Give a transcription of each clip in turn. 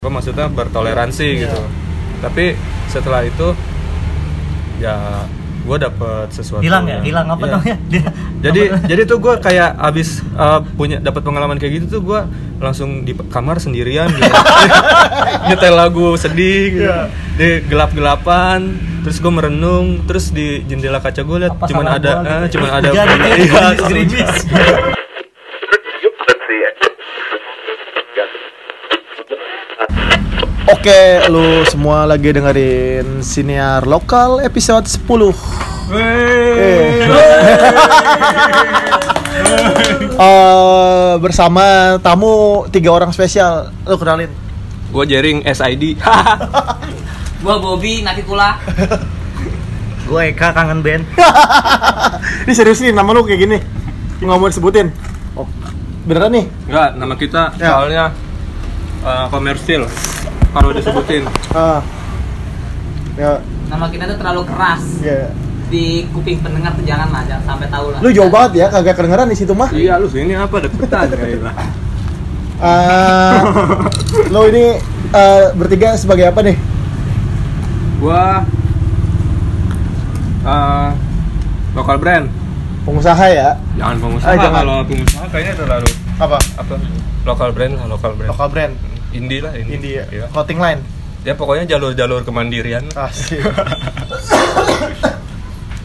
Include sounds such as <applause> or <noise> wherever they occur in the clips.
gue maksudnya bertoleransi gitu. Tapi setelah itu ya gue dapet sesuatu hilang ya? hilang apa Iya. namanya? Jadi jadi tuh gue kayak abis uh, punya dapat pengalaman kayak gitu tuh gue langsung di kamar sendirian gitu. <laughs> Nyetel lagu sedih gitu. Iya. di gelap gelapan terus gue merenung terus di jendela kaca gue lihat Apa cuman ada eh, cuman ada <laughs> iya, <laughs> Oke, lu semua lagi dengerin siniar lokal episode 10. Eh. Eh, bersama tamu tiga orang spesial. Lu kenalin. gue jaring SID <laughs> Gua Bobby Nafikula. gue Eka kangen band <laughs> Ini serius nih nama lu kayak gini. Nggak mau disebutin. Oh, beneran nih? Enggak, nama kita Ya. soalnya uh, komersil kalau disebutin Ah. Ya, Nama kita tuh terlalu keras ya. di kuping pendengar tuh jangan lah, jangan sampai tahu lah. Lu jauh banget ya, kagak kedengeran di situ mah. iya lu sini apa deketan <laughs> kayaknya Ah, lu ini eh, bertiga sebagai apa nih? gua uh, lokal brand Pengusaha ya? jangan pengusaha Ah, jangan. kalau pengusaha kayaknya terlalu Apa? apa lokal brand lah lokal brand Lokal brand. Indie lah indie, India. Iya. Clothing line. ya pokoknya jalur-jalur kemandirian Asik.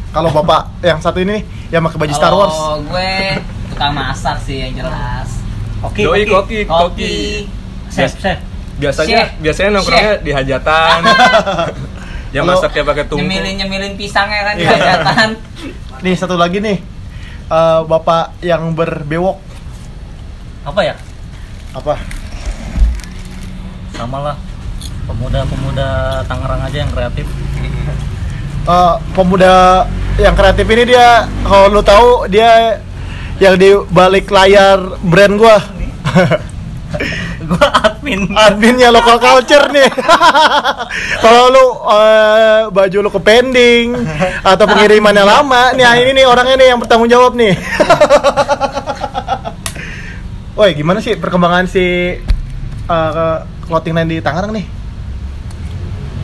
Kalau bapak yang satu ini yang pakai baju Star Wars. Oh, gue tukang masak sih yang jelas. oke Doi oke koki koki chef chef biasanya Chef. biasanya nongkrongnya di hajatan <laughs> yang Kalau masaknya pakai tungku Nyemilin nyemilin pisangnya kan di Iya. hajatan. <laughs> Nih satu lagi nih. Eh, bapak yang berbewok apa ya apa? Sama lah pemuda-pemuda Tangerang aja yang kreatif Eh, pemuda yang kreatif ini dia kalau lu tahu dia yang di balik layar brand gua. <laughs> gue admin Adminnya local culture nih. <laughs> kalau lu eh, baju lu ke pending <laughs> atau pengirimannya lama, nih ini nih orangnya nih yang bertanggung jawab nih. Woi, gimana sih perkembangan si eh, clothing line di Tangerang nih?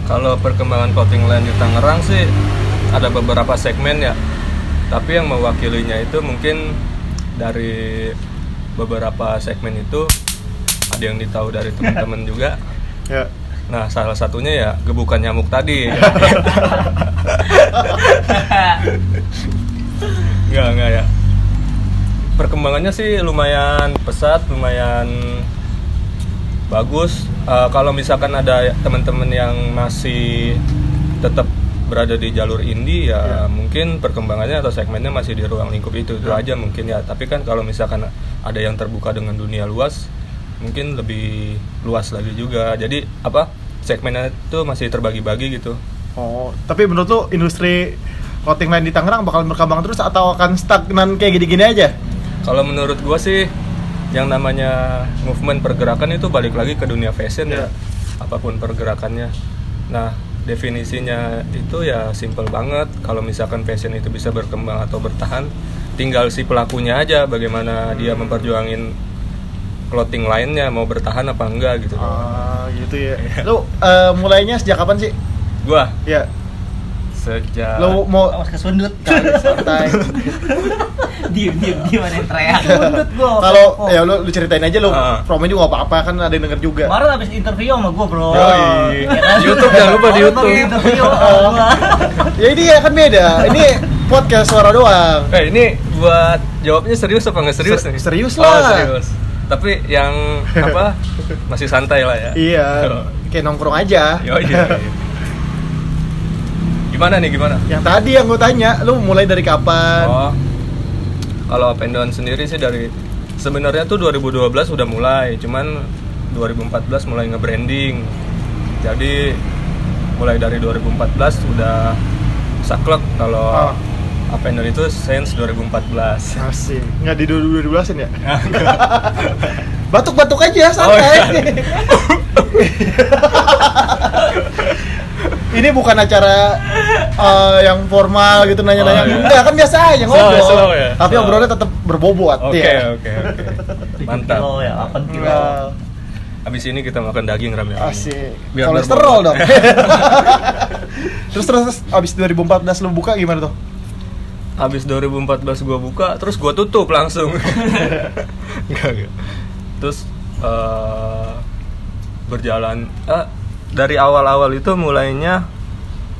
Kalau perkembangan clothing line di Tangerang sih ada beberapa segmen ya. Tapi yang mewakilinya itu mungkin dari beberapa segmen itu ada yang ditahu dari <laughs> teman-teman juga. Ya. Nah, salah satunya ya gebukan nyamuk tadi. <laughs> Enggak, enggak ya. Perkembangannya sih lumayan pesat, lumayan bagus. Eh, kalau misalkan ada teman-teman yang masih tetap berada di jalur indie ya mungkin perkembangannya atau segmennya masih di ruang lingkup itu itu aja mungkin ya. Tapi kan kalau misalkan ada yang terbuka dengan dunia luas, mungkin lebih luas lagi juga. Jadi apa segmennya itu masih terbagi-bagi gitu. Oh, tapi menurut lu industri clothing line di Tangerang bakal berkembang terus atau akan stagnan kayak gini-gini aja? Kalau menurut gua sih yang namanya movement pergerakan itu balik lagi ke dunia fashion ya. Iya. Apa pun pergerakannya. Nah, definisinya itu ya simple banget. Kalau misalkan fashion itu bisa berkembang atau bertahan, tinggal si pelakunya aja bagaimana dia memperjuangin clothing lainnya mau bertahan apa enggak gitu. Ah, gitu ya. Lu eh, mulainya sejak kapan sih? Gua Ya, sejak lu mau awas kesundut Kali santai. <laughs> Diem diem diem ada yang teriak. kesundut gue Kalau ya lu, lu ceritain aja lu, Ah. promo juga nggak apa-apa kan ada yang denger juga. kemarin habis interview sama gue bro Yoi. Ya kan? YouTube jangan lupa di Oh, YouTube. interview sama <laughs> gua. Ya ini ya kan beda. Ini podcast suara doang. Eh ini buat jawabnya serius apa nggak serius Ser- nih? serius Oh, lah. serius. Tapi yang apa <laughs> masih santai lah ya. Iya, kayak nongkrong aja. Yo, iya. Gimana nih gimana? Yang tadi yang gue tanya, lu mulai dari kapan? Oh. Kalau up and down sendiri sih dari sebenarnya tuh 2012 udah mulai, cuman 2014 mulai nge-branding. Jadi mulai dari 2014 udah saklek kalau Oh. up and down itu since 2014. Asik. Nggak di 2012 ya? <laughs> Batuk-batuk aja Oh, santai. iya. <laughs> Ini bukan acara eh, yang formal gitu nanya-nanya. Oh, iya. Enggak, kan biasa aja ngobrol. Slow, slow ya? Tapi Slow. obrolannya tetap berbobot Oke, ya. oke, oke. Mantap. kilo ya 8 kilo. Abis ini kita makan daging rame Asik. Biar Kolesterol dong. <laughs> terus terus terus abis 2014 lu buka gimana tuh? Habis 2014 gua buka, terus gua tutup langsung. <laughs> Enggak, enggak. Terus eh, berjalan eh, dari awal-awal itu mulainya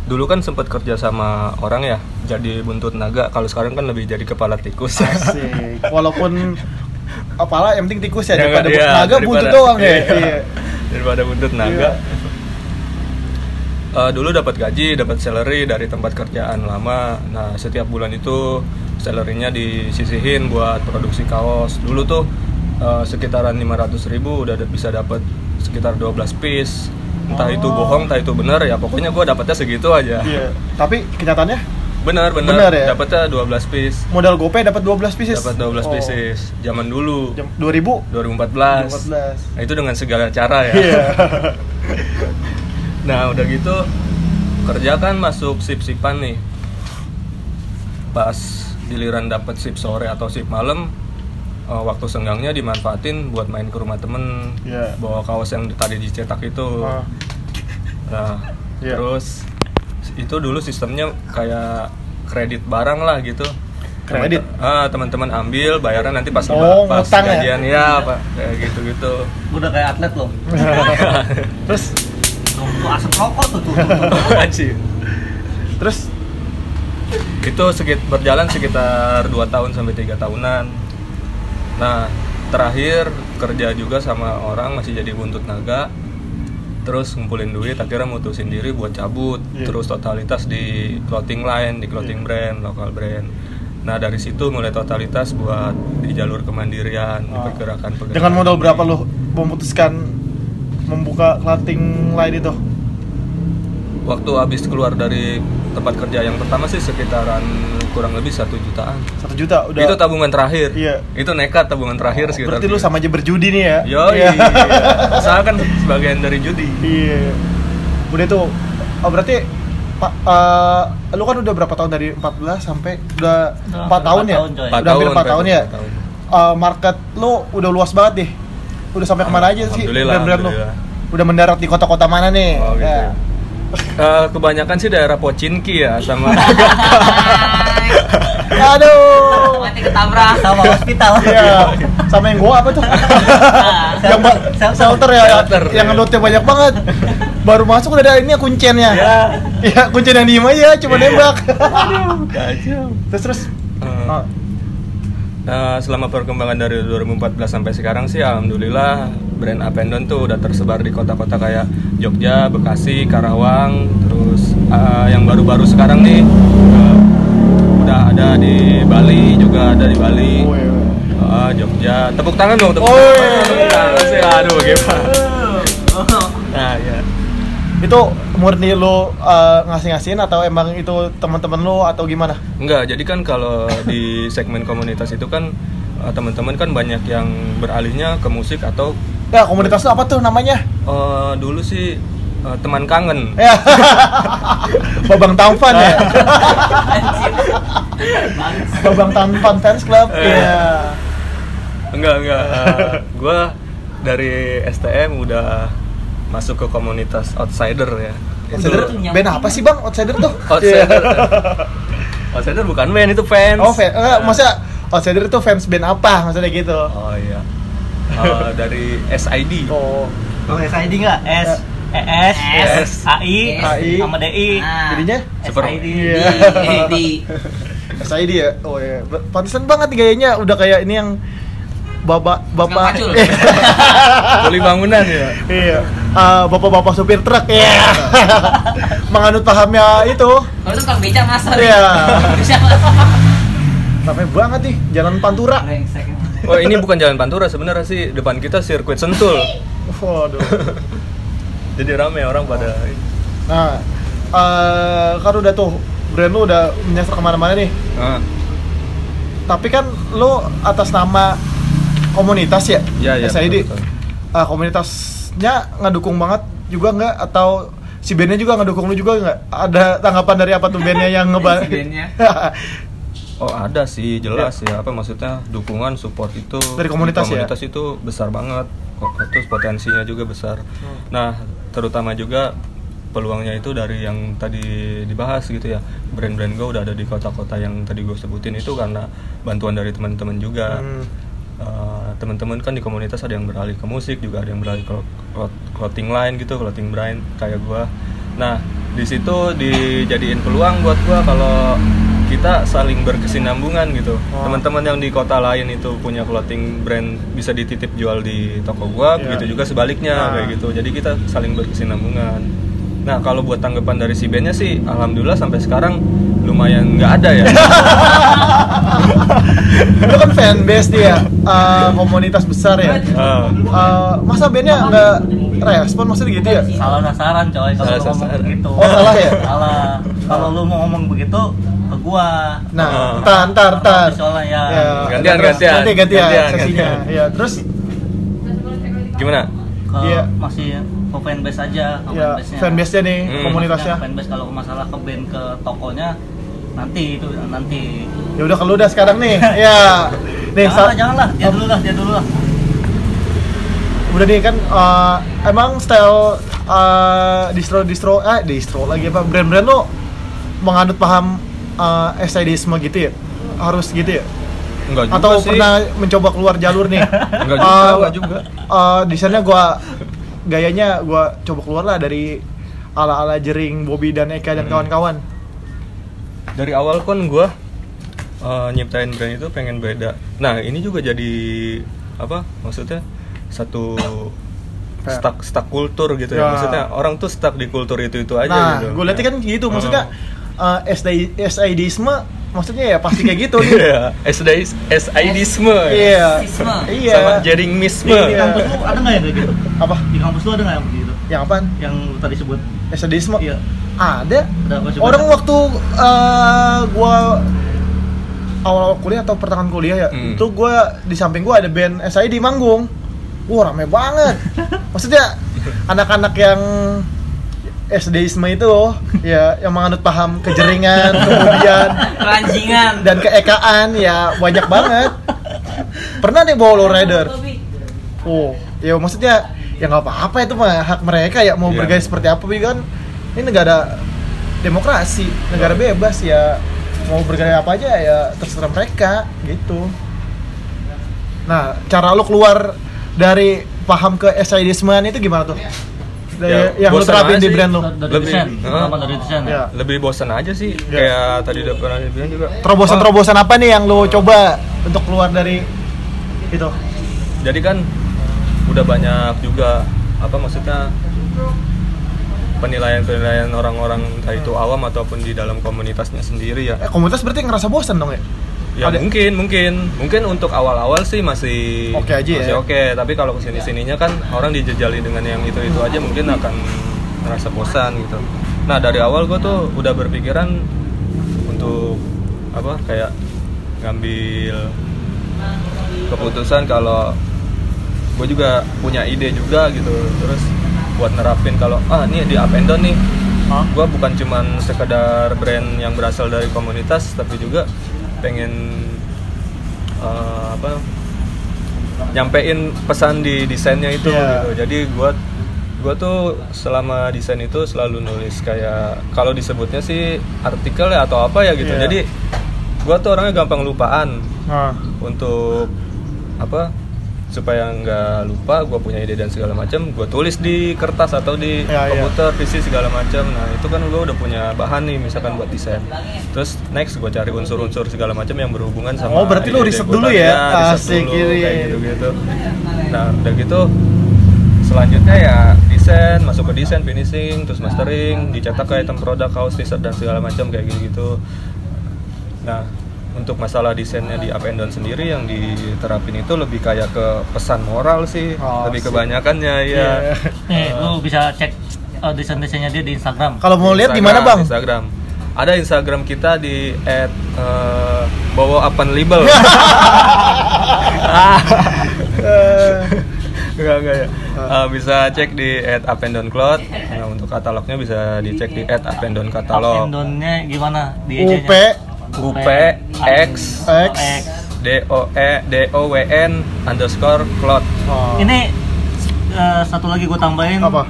dulu kan sempat kerja sama orang ya, jadi buntut naga. Kalau sekarang kan lebih jadi kepala tikus. Asik. Walaupun apalah yang penting tikus ya Ya, daripada iya, naga daripada- buntut doang ya. iya. Iya. daripada buntut naga. Eh, dulu dapat gaji, dapat salary dari tempat kerjaan lama. Nah, setiap bulan itu salarynya disisihin buat produksi kaos. Dulu tuh eh, sekitaran 500.000 ribu udah da- bisa dapat sekitar 12 piece. Entah itu Oh. bohong, entah itu benar ya. Pokoknya gua dapatnya segitu aja. Iya. Tapi kenyataannya Benar, benar. Benar ya? Dapatnya 12 piece. modal GoPay dapat 12 pieces. Dapat 12 Oh. pieces. Zaman dulu Jam 2000 2014. 2014. Nah, itu dengan segala cara ya. Iya. <laughs> Nah udah gitu kerja kan masuk sip sipan nih. Pas giliran dapat sip sore atau sip malam, eh, waktu senggangnya dimanfaatin buat main ke rumah temen, Iya. bawa kaos yang tadi dicetak itu. Ah. Nah Iya. terus itu dulu sistemnya kayak kredit barang lah gitu. Kredit? Ah teman-teman ambil, bayaran nanti pas Oh, pas ya? gajian ya, pak kayak gitu-gitu. Udah kayak atlet loh. <laughs> terus Tuh, asap rokok tuh tuh. tuh, terus itu sekit berjalan sekitar 2 tahun sampai tiga tahunan nah terakhir kerja juga sama orang masih jadi buntut naga terus ngumpulin duit akhirnya mutusin diri buat cabut Iya. terus totalitas di clothing line di clothing brand lokal brand nah dari situ mulai totalitas buat di jalur kemandirian di Ah. pergerakan pergerakan dengan modal berapa lu memutuskan membuka clothing line itu? Waktu habis keluar dari tempat kerja yang pertama sih sekitaran kurang lebih satu jutaan Satu juta udah. itu tabungan terakhir Iya. itu nekat tabungan terakhir sekitar Berarti lu sama aja berjudi nih ya? Yo, Iya. Saya kan sebagian dari judi. Iya. Udah tuh. Oh, berarti Pak eh, lu kan udah berapa tahun dari 14 sampai udah 4 tahun ya? empat tahun, coy. Udah hampir 4 tahun ya. empat tahun. Eh, market lu udah luas banget deh. Udah sampai ke mana aja sih Alhamdulillah, brand-brand lu? Udah mendarat di kota-kota mana nih? Oh, gitu. Ya. Eh, kebanyakan sih daerah Pocinki ya sama <laughs> Aduh. Mati ketabrak. Sama hospital. Iya. Sama yang gua apa tuh? <laughs> yang ba- Shelter. shelter ya, Shelter, yang iya. ngelotnya banyak banget. Baru masuk udah ada ini ya kuncennya. Ya. Iya, kuncen yang diem aja, cuma Iya. nembak. Kacau. terus terus. Eh, Oh, eh, selama perkembangan dari 2014 sampai sekarang sih alhamdulillah brand Appendon tuh udah tersebar di kota-kota kayak Jogja, Bekasi, Karawang, terus eh, yang baru-baru sekarang nih eh, udah ada di Bali juga ada di Bali. Oh, iya. Ah, Jogja. Tepuk tangan dong, tepuk Oh, tangan. iya. Tepuk tangan sih. Aduh, bagaimana? Nah, ya. Itu murni lu uh, ngasih-ngasihin atau emang itu teman-teman lu atau gimana? Enggak, jadi kan kalau di segmen komunitas itu kan eh, teman-teman kan banyak yang beralihnya ke musik atau Ya, komunitas apa tuh namanya? eh, dulu sih eh, teman kangen. Ya. <laughs> Babang Tampan ya. <laughs> Babang Tampan Fans Club. Eh. Iya. Enggak, enggak. Eh, gua dari STM udah masuk ke komunitas outsider ya. Outsider Itu band apa sih, Bang? Outsider tuh? outsider. <laughs> outsider bukan band itu fans. Oh, fan. Eh, masa Outsider itu fans band apa? Maksudnya gitu. Oh iya. Eh, dari SID. Oh. Oh, SID nggak? S, ES, S, AI, AI. sama DI. Nah. Jadinya Super. SID. Di, di. SID <laughs> ya? Oh iya. Pantesan banget gayanya udah kayak ini yang bapak bapak. Kuli <laughs> bangunan ya. iya Ah, bapak-bapak supir truk ya. <laughs> Menganut pahamnya itu. Kalau itu tukang beca masa Iya. <laughs> Bisa ramai banget nih jalan Pantura. Oh ini bukan jalan Pantura sebenarnya sih depan kita sirkuit Sentul. waduh. <laughs> Jadi rame orang pada nah eh, kan udah tuh brand lu udah menyasar ke mana-mana nih. Ah, tapi kan lu atas nama komunitas ya? Iya, iya, SID betul, betul. Ah, komunitasnya ngedukung banget juga nggak? Atau si bandnya juga ngedukung lu juga nggak? Ada tanggapan dari apa tuh bandnya yang <laughs> ngebantu Si bandnya. <laughs> Oh ada sih jelas ya. apa maksudnya? Dukungan support itu. Dari komunitas ya? komunitas itu besar banget. terus potensinya juga besar. Nah terutama juga peluangnya itu dari yang tadi dibahas gitu ya. Brand-brand gue udah ada di kota-kota yang tadi gue sebutin itu karena bantuan dari teman-teman juga. Hmm. Eh, teman-teman kan di komunitas ada yang beralih ke musik juga ada yang beralih ke clo- clothing line gitu clothing brand kayak gua nah di situ dijadiin peluang buat gua kalau kita saling berkesinambungan gitu Oh. teman-teman yang di kota lain itu punya clothing brand bisa dititip jual di toko gua Iya. begitu juga sebaliknya Nah. kayak gitu jadi kita saling berkesinambungan nah kalau buat tanggapan dari si bandnya sih alhamdulillah sampai sekarang lumayan nggak ada ya <laughs> Lu kan fanbase dia, eh, komunitas besar ya. Ah. Eh, masa bandnya nggak respon maksudnya gitu ya? salah sasaran coy kalau Salah ngomong sasaran. begitu Oh, salah ya? salah kalau lu mau ngomong begitu ke gua Nah, Ah. ntar, ntar, ntar. Soalnya ya. Gantian, terus, gantian. Ganti, gantian, Gantian, gantian. Iya, terus gimana ke Iya. masih ke fanbase aja ke ya fanbase-nya. fanbase-nya nih, Hmm. komunitasnya. fanbase kalau masalah ke band ke tokonya nanti itu nanti Ya udah kalau udah sekarang nih. <laughs> Ya. Nih, jangan lah sa- jangan lah dia dulu lah dia dulu lah udah nih kan eh, emang style eh, distro distro eh distro lagi apa brand-brand lo menganut paham eh, SIDisme gitu ya harus gitu ya Enggak juga atau sih. pernah mencoba keluar jalur nih <laughs> Enggak juga, Eh, enggak juga. eh, desainnya gua gayanya gua coba keluar lah dari ala-ala jering Bobby dan Eka dan Hmm. kawan-kawan dari awal kan gue nyiptain brand itu pengen beda nah ini juga jadi apa maksudnya satu stuck stuck kultur gitu Ya. ya maksudnya orang tuh stuck di kultur itu itu aja nah gitu gue lihatnya kan gitu maksudnya Oh. eh, SD SIDisme maksudnya ya pasti kayak gitu. Nih <laughs> Iya, SIDisme iya. Iya. Sama jeringisme di, di kampus lu ada nggak yang kayak gitu? Apa? Di kampus lu ada nggak yang begitu yang apaan? Yang lu tadi sebut. SIDisme iya. Ada. Ada apa coba? orang waktu eh, gua awal kuliah atau pertengahan kuliah ya Hmm. itu gua di samping gua ada band SID manggung. Wah rame banget. <laughs> Maksudnya anak-anak yang SDisme itu loh, ya yang menganut paham kejeringan kemudian Ranjingan. dan keekaan ya banyak banget. Pernah nih bawa lowrider oh ya maksudnya ya nggak apa-apa itu mah hak mereka ya mau Iya. bergaya seperti apa tapi kan? Ini negara demokrasi negara bebas ya. Mau bergaya apa aja ya terserah mereka gitu. Nah cara lu keluar dari paham ke SIDismean itu gimana tuh dari Ya, yang lu bosan terapin di brand lu? Dari Lebih- desain. dari desain Ya. lebih bosan aja sih. Ya. kayak tadi udah pernah dibilang juga. Terobosan-terobosan apa nih yang lu coba untuk keluar dari itu? Jadi kan udah banyak juga apa maksudnya penilaian-penilaian orang-orang entah itu awam ataupun di dalam komunitasnya sendiri ya. Eh, komunitas berarti ngerasa bosan dong ya ya Ada- mungkin mungkin. Mungkin untuk awal-awal sih masih Oke aja masih ya. oke. Tapi kalau ke sini sininya kan orang dijejali dengan yang itu itu aja mungkin akan merasa bosan gitu. Nah dari awal gue tuh udah berpikiran untuk apa kayak ngambil keputusan kalau gue juga punya ide juga gitu. Terus buat nerapin kalau ah ini di up and down nih. Hah? gue bukan cuman sekedar brand yang berasal dari komunitas tapi juga pengen eh, apa nyampein pesan di desainnya itu Iya. gitu jadi gue gue tuh selama desain itu selalu nulis kayak kalau disebutnya sih artikel ya atau apa ya gitu Iya. jadi gue tuh orangnya gampang lupaan nah, untuk apa supaya nggak lupa gue punya ide dan segala macam gue tulis di kertas atau di Ya, ya. komputer PC segala macam nah itu kan gue udah punya bahan nih misalkan buat desain. Terus next gue cari unsur-unsur segala macam yang berhubungan sama Oh, berarti lu ide-ide riset dulu ya? riset Asik, dulu, iya, kayak gitu gitu nah udah gitu selanjutnya ya desain masuk ke desain finishing terus mastering dicetak ke item produk kaos t-shirt dan segala macam kayak gitu gitu nah untuk masalah desainnya di up and down sendiri yang diterapin itu lebih kayak ke pesan moral sih. Oh, lebih kebanyakannya ya Iya. nih lu bisa cek uh, desain-desainnya dia di Instagram. Kalau mau lihat di mana bang? Instagram. Ada Instagram kita di at eh, bawa apan label. Eh, <laughs> <laughs> enggak enggak ya. Eh, bisa cek di at up and down cloth. Nah, untuk katalognya bisa dicek di at up and down up katalog and down-nya gimana? Di UP UP X X D O E D O W N underscore cloth oh. ini eh, satu lagi gue tambahin apa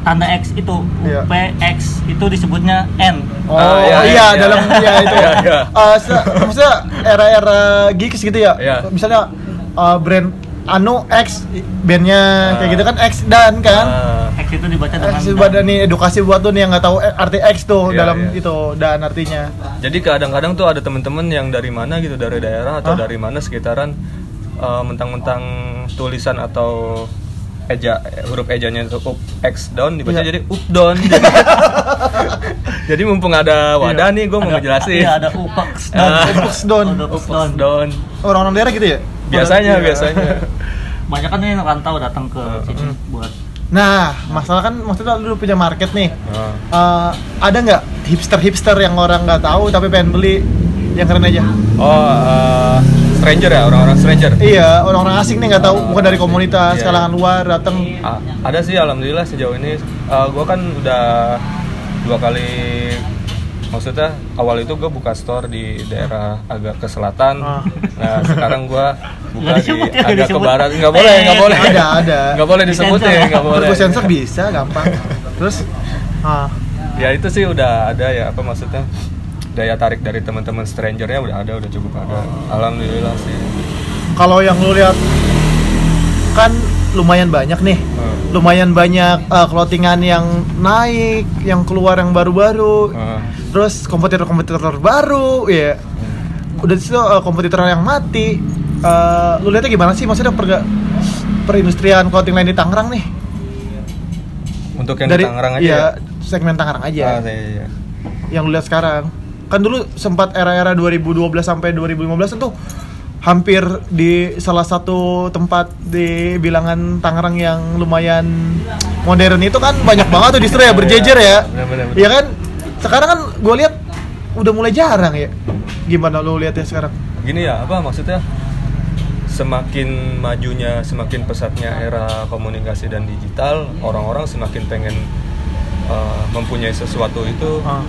tanda X itu Iya. UPX itu disebutnya N Oh Ah, iya, iya, iya, iya. dalam iya itu. <laughs> Iya, iya. Eh, se- maksudnya era-era gigs gitu ya. Iya. Misalnya eh, brand Anu X bandnya kayak Ah. gitu kan X dan kan. Ah, X itu dibaca dengan X buat nih edukasi buat tuh nih yang nggak tahu eh, arti X tuh Iya, dalam iya. itu dan artinya. jadi kadang-kadang tuh ada temen-temen yang dari mana gitu dari daerah atau Hah? dari mana sekitaran eh, mentang-mentang tulisan atau eja huruf ejanya itu up x down dibaca Iya. jadi up down jadi, <laughs> jadi mumpung ada wadah Iya. nih gue mau ngejelasin Iya, ada. Ups down. Oh, down. down Orang-orang daerah gitu ya? Biasanya Iya. biasanya <laughs> Banyak kan nih rantau datang ke Hmm. sini buat Nah, masalah kan maksudnya lu punya market nih. Ah. Eh, ada nggak hipster-hipster yang orang nggak tahu tapi pengen beli yang keren aja? oh eh, stranger ya orang-orang stranger Iya, orang-orang asing nih nggak tahu, bukan dari komunitas, Iya. kalangan luar datang. A- ada sih alhamdulillah sejauh ini gue kan udah dua kali maksudnya awal itu gue buka store di daerah agak ke selatan Ah. nah sekarang gue buka di agak ke barat nggak boleh Eh, nggak boleh ada, ada. nggak boleh disebutin nggak boleh Kalau sensor bisa, gampang. Terus, ah, ya itu sih udah ada ya apa maksudnya daya tarik dari teman-teman strangernya udah ada udah cukup ada alhamdulillah sih kalau yang lu lihat kan lumayan banyak nih, Hmm. lumayan banyak eh, clothingan yang naik, yang keluar yang baru-baru. Ah. Terus kompetitor-kompetitor baru, ya. Udah di situ eh, kompetitor yang mati. Eh, lu lihatnya gimana sih? Maksudnya perga, perindustrian clothing line di Tangerang nih? untuk yang di Tangerang aja iya, ya segmen Tangerang aja. Ah, iya, iya. yang lu lihat sekarang kan dulu sempat era-era 2012 sampai 2015 itu hampir di salah satu tempat di bilangan Tangerang yang lumayan modern itu kan banyak banget tuh distro ya berjejer ya. Iya kan sekarang kan gue lihat udah mulai jarang ya gimana lu lihat ya sekarang gini ya apa maksudnya semakin majunya semakin pesatnya era komunikasi dan digital orang-orang semakin pengen uh, mempunyai sesuatu itu Ah.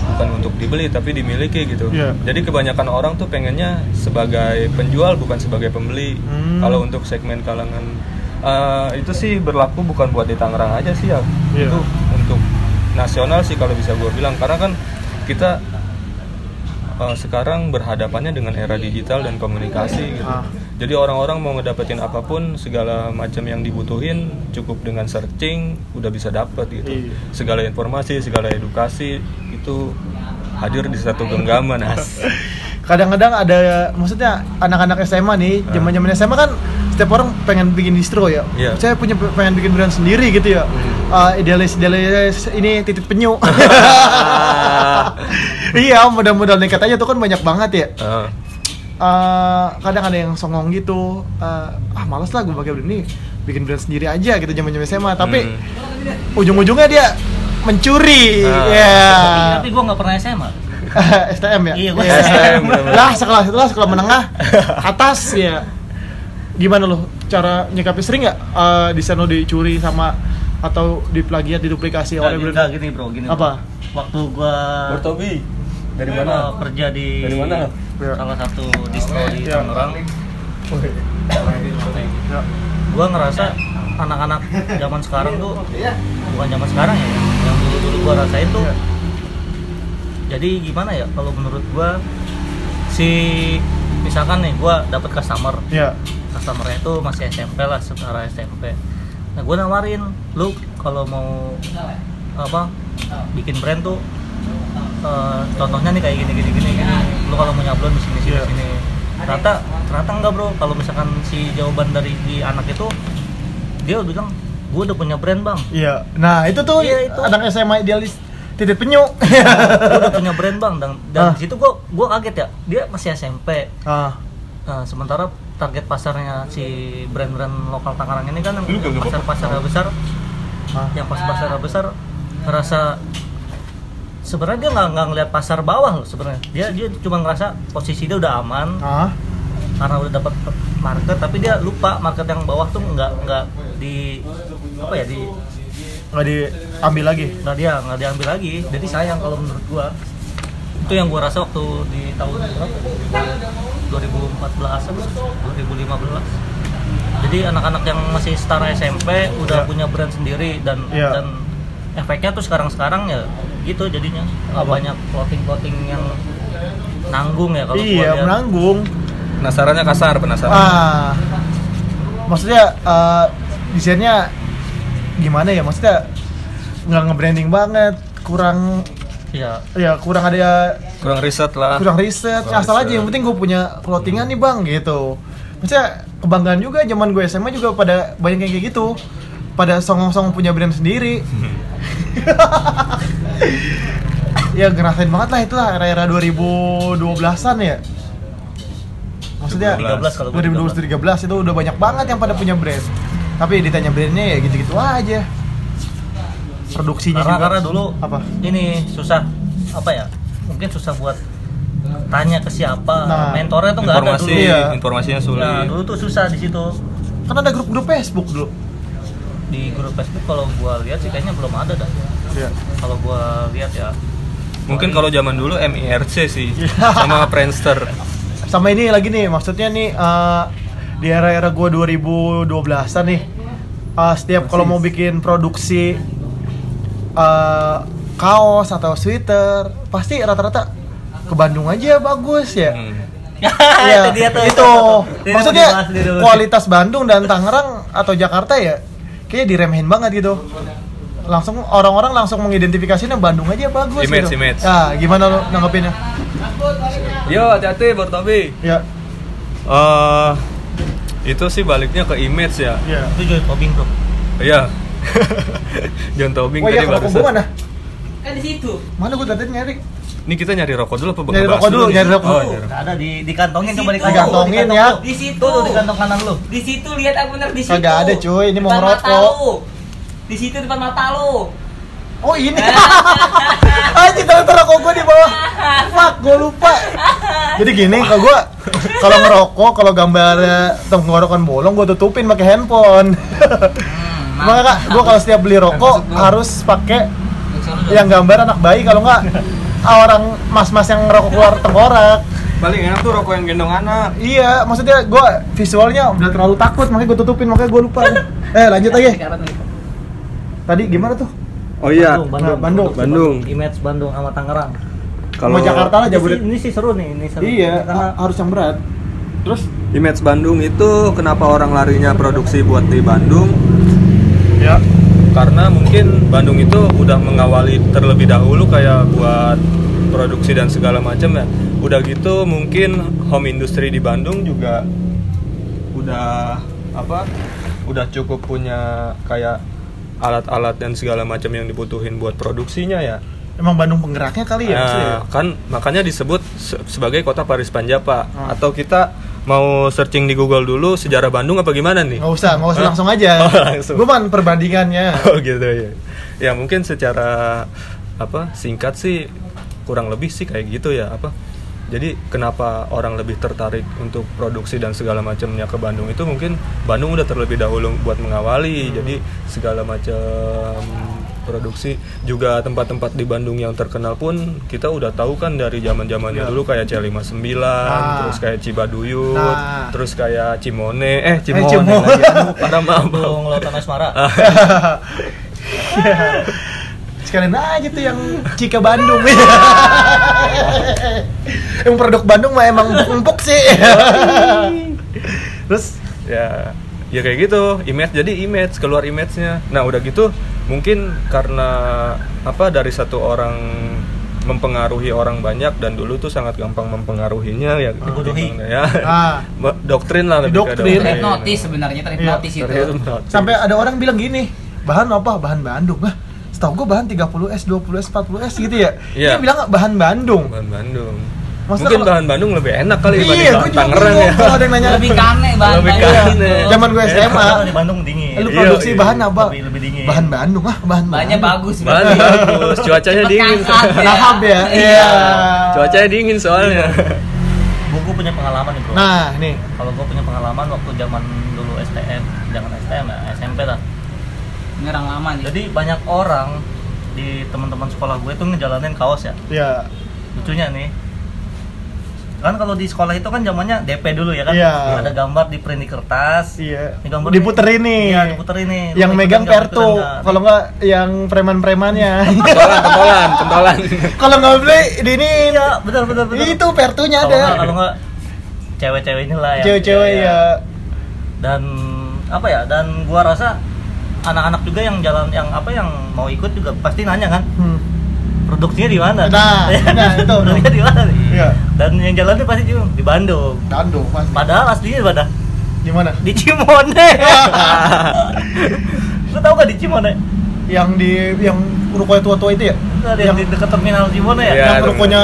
bukan untuk dibeli tapi dimiliki gitu Iya. jadi kebanyakan orang tuh pengennya sebagai penjual bukan sebagai pembeli Hmm. kalau untuk segmen kalangan uh, itu sih berlaku bukan buat di Tangerang aja sih ya Iya. itu untuk nasional sih kalau bisa gue bilang karena kan kita uh, sekarang berhadapannya dengan era digital dan komunikasi gitu. Ah. Jadi orang-orang mau ngedapetin apa pun segala macam yang dibutuhin cukup dengan searching udah bisa dapet gitu. Iya. Segala informasi, segala edukasi itu hadir di satu genggaman as. <laughs> kadang-kadang ada maksudnya anak-anak SMA nih Ah. zaman-zaman SMA kan setiap orang pengen bikin distro ya. Iya. saya punya pengen bikin brand sendiri gitu ya. Ah, idealis idealis ini titik penyu. <laughs> <laughs> Iya modal-modal nekat aja tuh kan banyak banget ya. Ah, Eh, kadang ada yang songong gitu. Eh, ah males lah gue pakai brand ini. Bikin brand sendiri aja gitu zaman-zaman SMA tapi Hmm. ujung-ujungnya dia mencuri. Ah. ya Tapi gue nggak pernah SMA. STM <laughs> ya? Iya, gua Iya. STM, lah sekelas itu lah sekolah menengah atas ya gimana lo cara nyikapi sering nggak eh, desain lo dicuri sama atau diplagiat diduplikasi oleh Nggak, brand nggak, gini bro, gini. bro. Apa? Waktu gua Bertobi dari mana? kerja di Dari mana? Ya. salah satu distro di Ya. Tangerang, gua ngerasa anak-anak zaman sekarang tuh bukan zaman sekarang ya, yang dulu-dulu gua rasain tuh. Iya. Jadi gimana ya kalau menurut gua si misalkan nih gua dapat customer ya customernya itu masih SMP lah setara SMP nah gue nawarin lu kalau mau apa bikin brand tuh eh, contohnya nih kayak gini gini gini gini. Lu kalau mau nyablon di sini sini Iya. sini. Ternyata ternyata enggak bro. Kalau misalkan si jawaban dari di anak itu dia udah bilang gue udah punya brand bang. Iya. Nah itu tuh Iya, itu. anak SMA idealis titik penyu. Gue udah punya brand bang. Dan dan Ah. di situ gue gue kaget ya. Dia masih SMP ah. Nah, sementara target pasarnya si brand-brand lokal Tangerang ini kan pasar-pasar besar, ah yang pas pasar besar ngerasa sebenarnya dia nggak nggak ngeliat pasar bawah loh sebenarnya. Dia dia cuma ngerasa posisi dia udah aman. Ah karena udah dapat market, tapi dia lupa market yang bawah tuh nggak nggak di apa ya di nggak diambil lagi? Nggak dia nggak diambil lagi. Jadi sayang kalau menurut gua. Itu yang gua rasa waktu di tahun berapa? 2014 apa? 2015 jadi anak-anak yang masih setara SMP udah Iya. punya brand sendiri dan Iya. dan efeknya tuh sekarang-sekarang ya gitu jadinya nggak Apa? banyak clothing-clothing yang nanggung ya kalau iya menanggung penasarannya kasar penasaran ah maksudnya eh, desainnya gimana ya maksudnya nggak nge-branding banget kurang Iya. ya kurang ada kurang riset lah. kurang riset. Kurang asal aja riset. yang penting gue punya clothingan nih bang gitu. Maksudnya kebanggaan juga zaman gue SMA juga pada banyak yang kayak gitu. Pada songong-songong punya brand sendiri. <laughs> Ya ngerasain banget lah itulah era-era 2012-an ya. Maksudnya 13 kalau gua 2012 itu udah banyak banget yang pada punya brand. Tapi ditanya brandnya ya gitu-gitu aja produksinya Karena, juga karena dulu apa ini susah apa ya? Mungkin susah buat tanya ke siapa. Nah, Mentornya tuh nggak ada informasi dulu. Iya. informasinya sulit Nah, dulu tuh susah di situ. kan ada grup-grup Facebook dulu Di grup Facebook kalau gua lihat sih kayaknya belum ada dah. ya. Kalau gua lihat ya mungkin kalau zaman dulu MIRC sih Iya. sama Friendster sama ini lagi nih maksudnya nih eh, di era-era gua 2012-an nih eh, setiap kalau mau bikin produksi eh, kaos atau sweater pasti rata-rata ke Bandung aja bagus ya Hmm. <laughs> Iya, itu dia tuh. itu. Ini Maksudnya kualitas Bandung dan Tangerang atau Jakarta ya kayak diremehin banget gitu. Langsung orang-orang langsung mengidentifikasinya Bandung aja bagus Image, gitu. image. Ya, gimana lo nanggepinnya? yo hati-hati Bor Tobi Ya, Eh, itu sih baliknya ke image ya ya. Itu Joy Tobing tuh. iya <laughs> John Tobing Oh iya, tadi kalau barusan gua mana? Kan di situ. Mana gua tadi nyari? ini kita nyari rokok dulu apa Nyari rokok dulu, nyari rokok oh, dulu. nyari. Nggak ada di dikantongin Di coba. Dikantongin Dikantong ya. Di situ. Tuh, di kantong kanan lu. Di situ lihat aku bener di situ. Kagak ada, cuy. Ini mau ngerokok. lu. Di situ depan mata lu. Oh ini. <laughs> <laughs> Anjir, ternyata rokok gua di bawah. Fuck, gua lupa. Jadi gini, kalau gua kalau ngerokok, kalau gambarnya tenggorokan bolong gua tutupin pakai handphone. Hmm, Makanya kak, gua kalau setiap beli rokok harus pakai yang gambar anak bayi kalau nggak <laughs> orang mas-mas yang ngerokok keluar tengkorak. paling enak tuh rokok yang gendong anak Iya, maksudnya gua visualnya udah terlalu takut, makanya gua tutupin, makanya gua lupa. eh, lanjut aja. Tadi gimana tuh? oh iya Nah, Bandung. Bandung. Image Bandung sama Tangerang. Sama Jakarta lah Ini Jabodetabek. Ini sih seru nih, ini seru. Iya, Karena ha- harus yang berat. Terus? Image Bandung itu kenapa orang larinya produksi buat di Bandung? Ya. Karena mungkin Bandung itu udah mengawali terlebih dahulu kayak buat produksi dan segala macam ya. Udah gitu mungkin home industry di Bandung juga udah apa? Udah cukup punya kayak alat-alat dan segala macam yang dibutuhin buat produksinya ya. Emang Bandung penggeraknya kali ya? Nah, ya? kan makanya disebut se- sebagai kota Paris Panjapa. Hmm. Atau kita mau searching di Google dulu sejarah Bandung apa gimana nih? Nggak usah, nggak usah Hah? langsung aja. <laughs> Oh, langsung. Gue man perbandingannya. <laughs> Oh gitu ya. Ya mungkin secara apa singkat sih kurang lebih sih kayak gitu ya apa. Jadi kenapa orang lebih tertarik untuk produksi dan segala macamnya ke Bandung itu mungkin Bandung udah terlebih dahulu buat mengawali. Jadi segala macam produksi juga tempat-tempat di Bandung yang terkenal pun kita udah tahu kan dari zaman-zamannya Iya. dulu kayak C59, Ah. terus kayak Cibaduyut, Nah. terus kayak Cimone, eh Cimone, Cimone. lagi. Pada <laughs> maaf. Bandung Lautan Asmara. Iya. <laughs> Sekalian aja tuh yang Cika Bandung. <laughs> yang produk Bandung mah emang empuk sih. Terus ya ya kayak gitu image jadi image keluar image-nya nah udah gitu mungkin karena apa dari satu orang mempengaruhi orang banyak dan dulu tuh sangat gampang mempengaruhinya ya Dibodohi. ya Ah. <laughs> Doktrin lah lebih. Terhipnotis sebenarnya terhipnotis itu. Terhipnotis. sampai ada orang bilang gini, bahan apa? Bahan Bandung. Lah, setahu gue bahan 30S, 20S, 40S gitu ya. Iya. Dia bilang nggak bahan Bandung. bahan Bandung Maksudnya mungkin kalau- bahan Bandung lebih enak kali Iya, dibanding gue bahan Tangerang ya kalau ada yang nanya. Lebih kane bahan Lebih kane. Zaman gue SMA, di Bandung dingin. lu Iya, produksi iya. bahan apa? Lebih- lebih dingin. Bahan Bandung ah, bahan Bahannya bagus. bahan bagus <laughs> cuacanya Cepet dingin ngangkat ya. Lahap ya. Iya. cuacanya dingin soalnya Gue punya pengalaman nih bro. Nah, nih. Kalau gue punya pengalaman waktu zaman dulu STM, jangan STM ya, SMP lah. Ini orang lama nih. Jadi banyak orang di teman-teman sekolah gue tuh ngejalanin kaos ya. Ya. Lucunya nih, kan kalau di sekolah itu kan zamannya DP dulu ya kan Iya. ada gambar di print di kertas Iya. Ini gambar Diputerin nih. iya diputerin nih Lu Yang megang? Pertu, kalau nggak yang preman-premannya. pentolan pentolan pentolan <laughs> kalau nggak beli di ini iya benar benar benar itu Pertunya ada. kalau nggak cewek-cewek inilah yang Cewek-cewek ya. dan apa ya dan gua rasa anak-anak juga yang jalan yang apa yang mau ikut juga pasti nanya kan Hmm. Produksinya di mana Nah, <laughs> nah, itu. produksinya di mana? Iya. dan yang jalannya pasti juga di Bandung Dando pasti. padahal aslinya di mana Di mana? di Cimone <laughs> lu tau gak di Cimone Yang di yang rukonya tua-tua itu ya? Enggak, di, yang di dekat terminal Cimone ya Iya. yang rukonya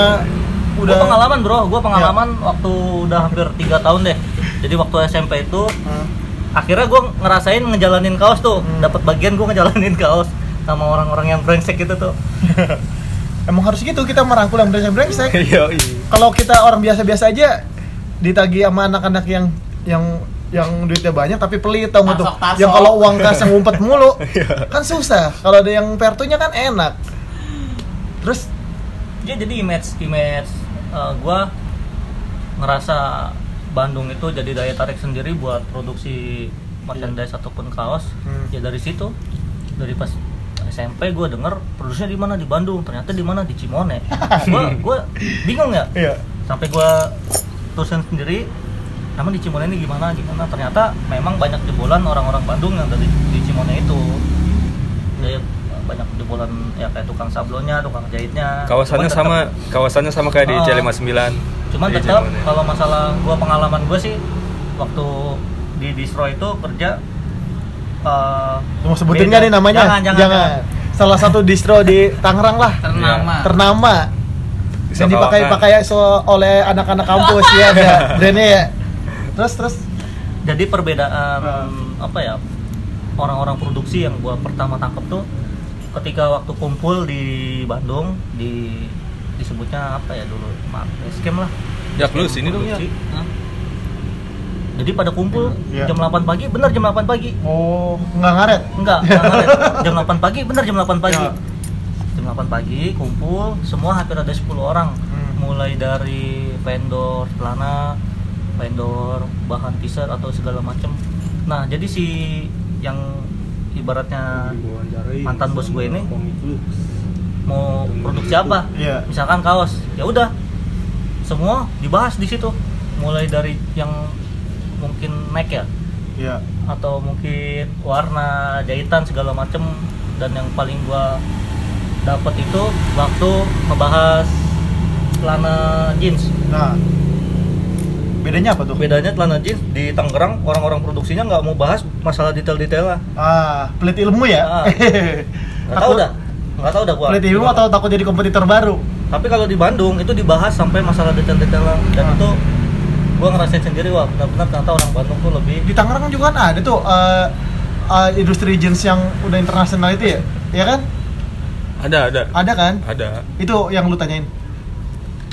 Gua udah pengalaman bro, gua pengalaman waktu udah hampir tiga tahun deh. Jadi waktu SMP itu Hmm. akhirnya gua ngerasain ngejalanin kaos tuh, Hmm. dapat bagian gua ngejalanin kaos sama orang-orang yang brengsek gitu tuh. <laughs> Emang harus gitu kita merangkul yang brengsek-brengsek. <laughs> Iya, iya. Kalau kita orang biasa-biasa aja ditagi sama anak-anak yang yang yang duitnya banyak tapi pelit tau nggak tuh yang kalau uang kas yang ngumpet mulu <laughs> kan susah kalau ada yang pertunya kan enak terus Dia jadi image image uh, gua ngerasa Bandung itu jadi daya tarik sendiri buat produksi merchandise ataupun kaos. Hmm. Ya dari situ dari pas SMP gue denger produksinya di mana? Di Bandung. Ternyata di mana? Di Cimone. <laughs> Gue gue bingung ya. Iya. Sampai gua terusin sendiri namun di Cimone ini gimana? Gimana? Ternyata memang banyak jebolan orang-orang Bandung yang dari di Cimone itu. Jadi banyak jebolan ya kayak tukang sablonnya tukang jahitnya. Kawasannya Cuman sama kawasannya sama kayak di Ah. C59 cuman tetap kalau masalah gua pengalaman gue sih waktu di distro itu kerja eh, Lu mau sebutin nggak nih namanya? Jangan jangan, jangan. salah satu distro di Tangerang lah. Ternama. ternama. Bisa yang dipakai pakai so oleh anak-anak kampus ya ada brandnya ya. Terus terus. Jadi perbedaan Hmm. apa ya orang-orang produksi yang gua pertama tangkap tuh ketika waktu kumpul di Bandung di disebutnya apa ya dulu? Maaf scam lah. Ya, lu sini dong, ya. Jadi pada kumpul Iya. jam 8 pagi bener jam 8 pagi oh nggak ngaret enggak, enggak ngaret. <laughs> jam 8 pagi bener jam 8 pagi Ya. jam 8 pagi kumpul semua hampir ada 10 orang Hmm. mulai dari vendor celana vendor bahan t-shirt atau segala macem nah jadi si yang ibaratnya mantan bos gue ini mau produksi apa Iya. misalkan kaos ya udah semua dibahas di situ mulai dari yang mungkin neck ya? Iya. Atau mungkin warna jahitan segala macem. Dan yang paling gua dapat itu waktu ngebahas celana jeans. Nah bedanya apa tuh? Bedanya celana jeans di Tangerang orang-orang produksinya nggak mau bahas masalah detail-detailnya. Ah pelit ilmu ya? Ah. <laughs> nggak tahu dah. Nggak tahu dah gua. pelit ilmu atau takut jadi kompetitor baru? Tapi kalau di Bandung itu dibahas sampai masalah detail-detailnya. Dan Ah. itu gua ngerasain sendiri wah benar-benar ternyata orang Bandung tuh lebih di Tangerang kan juga kan ada tuh eh, eh, industri jeans yang udah internasional itu ya? Ya kan? Ada ada. Ada kan? Ada. Itu yang lu tanyain?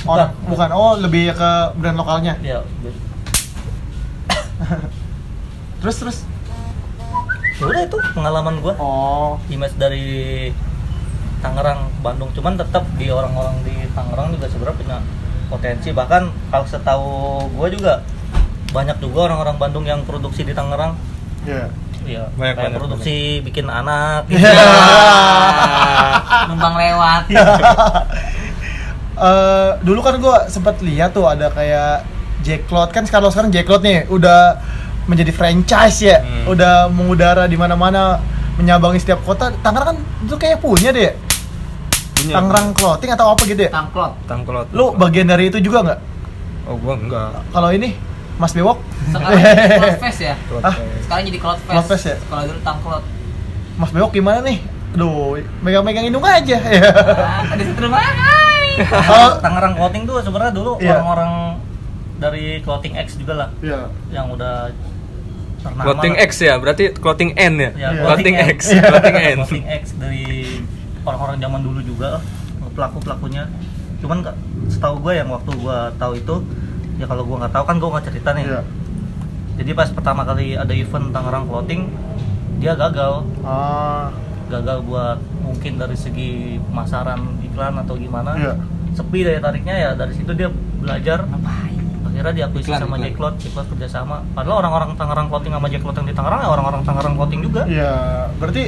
Orang bukan. Oh lebih ke brand lokalnya? Ya <laughs> terus terus? Ya udah itu pengalaman gua. Oh. Image dari Tangerang Bandung. Cuman tetap di orang-orang di Tangerang juga sebenarnya punya potensi bahkan kalau setahu gue juga banyak juga orang-orang Bandung yang produksi di Tangerang ya Iya, Banyak, kayak banyak, produksi bikin anak gitu. Iya. <laughs> Numpang lewat. Eh, dulu kan gue sempat lihat tuh ada kayak Jacklot kan kalau sekarang Jacklot nih udah menjadi franchise ya, Hmm. udah mengudara di mana-mana menyambangi setiap kota. Tangerang kan itu kayak punya deh, Punya. Tangerang Clothing atau apa gitu ya. Tangklot. tangklot Lu bagian dari itu juga nggak? oh gua enggak Kalau ini Mas Bewok, Sekarang jadi <laughs> Cloudfest ya. Hah? Sekarang jadi Cloudfest. Cloudfest ya? Kalau dulu Tangklot. Mas Bewok gimana nih? Aduh, megang-megang hidung aja. Ah, situ rumah. Hai. Kalau Tangerang Clothing tuh sebenarnya dulu Iya. orang-orang dari Clothing X juga lah Iya. yang udah ternama clothing. X ya berarti clothing N ya, Ya, Iya. clothing X Iya. clothing N Clothing X dari orang-orang zaman dulu juga pelaku pelakunya cuman nggak setahu gue yang waktu gue tahu itu ya kalau gue nggak tahu kan gue nggak cerita nih Iya. jadi pas pertama kali ada event Tangerang Clothing dia gagal Ah, gagal buat mungkin dari segi pemasaran iklan atau gimana Iya. sepi daya tariknya ya dari situ dia belajar Ngapain? akhirnya diakuisisi Iklan, sama iklan. Jacklot Jacklot kerjasama padahal orang-orang Tangerang Clothing sama Jacklot yang di Tangerang ya orang-orang Tangerang Clothing juga Iya, berarti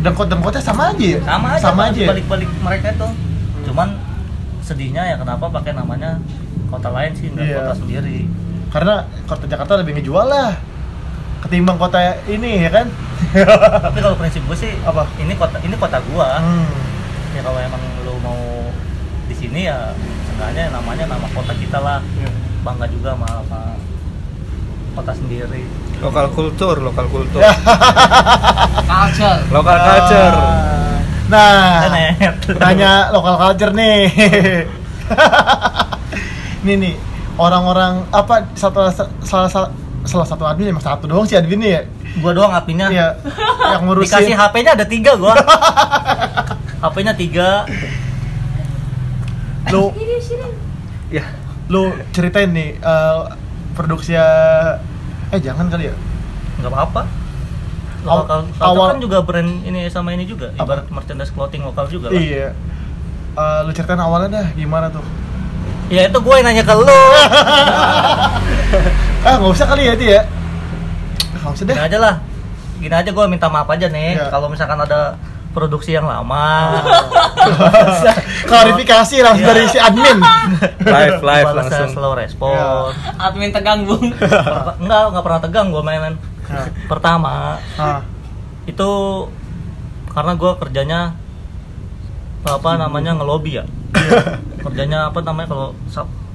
dengkot-dengkotnya sama aja ya? sama aja Sama aja balik-balik mereka itu cuman sedihnya ya kenapa pakai namanya kota lain sih nggak Iya. kota sendiri Karena kota Jakarta lebih ngejual lah Ketimbang kota ini ya kan? <laughs> tapi kalau prinsip gue sih Apa? ini kota ini kota gua Hmm. ya kalau emang lo mau di sini ya seenggaknya namanya nama kota kita lah Iya. bangga juga sama, sama kota sendiri lokal kultur lokal kultur Ya. <laughs> Culture. lokal culture Nah, Tenet. nanya lokal culture nih. <laughs> nih nih, orang-orang apa satu salah salah, salah satu admin emang satu doang sih adminnya ya. gua doang apinya Iya. yang ngurusin dikasih HP-nya ada tiga gua <laughs> HP-nya tiga lu ya lu ceritain nih eh, produksi eh jangan kali ya. nggak apa-apa lokal awal- kan juga brand ini sama ini juga Apa? ibarat merchandise clothing lokal juga lah Iya. Eh, lu ceritain awalnya dah gimana tuh? ya itu gue yang nanya ke lu <laughs> Ah nggak usah kali ya itu ya. Nggak usah deh. gini aja lah gini aja gue minta maaf aja nih Iya. kalau misalkan ada produksi yang lama <laughs> Klarifikasi langsung Iya. dari si admin. live live langsung slow respon Iya. Admin tegang bung. Enggak enggak pernah tegang gue mainan Nah. pertama Ah, itu karena gue kerjanya apa namanya ngelobi ya kerjanya apa namanya kalau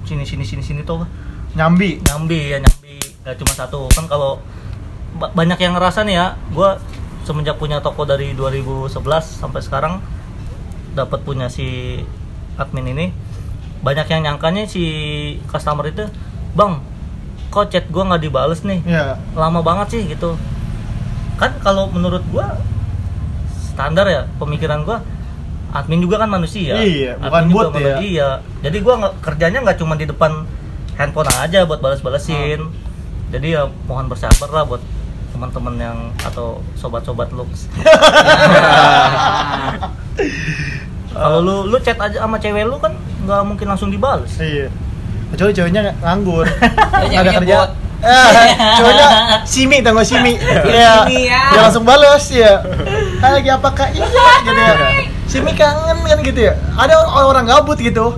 sini sini sini sini tuh nyambi. nyambi ya nyambi gak cuma satu kan kalau ba- banyak yang ngerasa nih ya gue semenjak punya toko dari 2011 sampai sekarang dapat punya si admin ini. Banyak yang nyangkanya si customer itu bang kok chat gue nggak dibales nih? Iya. lama banget sih gitu. Kan kalau menurut gue standar ya pemikiran gue admin juga kan manusia. Iya, bukan Admin juga bot ya. iya. Jadi gue nggak kerjanya nggak cuma di depan handphone aja buat balas-balesin Ah. jadi ya mohon bersabar lah buat teman-teman yang atau sobat-sobat lux kalau <laughs> lu lu chat aja sama cewek lu kan nggak mungkin langsung dibales Iya. Kecuali ceweknya nganggur. <laughs> <laughs> Nggak ada ceweknya kerja. Eh, cowoknya simi gak simi? Iya. Simi, ya. Dia langsung balas ya. Ah, lagi apa kak? Iya gitu ya. Simi kangen kan gitu ya. Ada orang gabut gitu.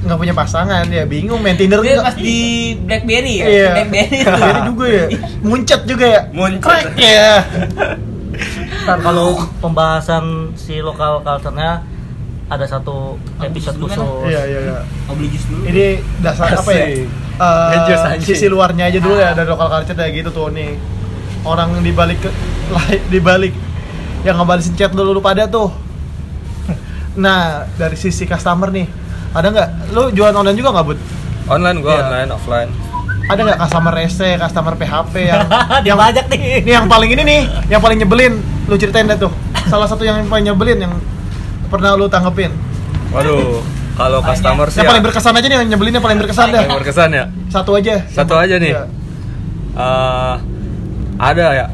Nggak punya pasangan ya bingung main Tinder Dia pas di BlackBerry ya. Iya. BlackBerry. <laughs> Jadi juga ya. Muncet juga ya. Muncet. Krek ya. Ntar kalau pembahasan si lokal culture-nya ada satu episode kan? khusus. Iya iya iya. Beli jus dulu. Ini dasar apa ya? Anjing. sisi luarnya aja dulu ya dari lokal culture kayak gitu tuh nih. Orang di balik <laughs> di balik yang ngebalesin chat dulu lu pada tuh. Nah, dari sisi customer nih, ada nggak? Lu jualan online juga nggak, Bud? online gua Iya. online offline Ada nggak customer rese, customer PHP yang <laughs> Dia banyak nih. <laughs> ini yang paling ini nih, yang paling nyebelin. Lu ceritain deh tuh. Salah satu yang paling nyebelin yang pernah lu tanggepin. waduh kalau customer sih Yang ya, paling berkesan aja nih, yang nyebelin yang paling berkesan dah. yang berkesan ya Satu aja. Satu aja nih. Iya. Eh, ada ya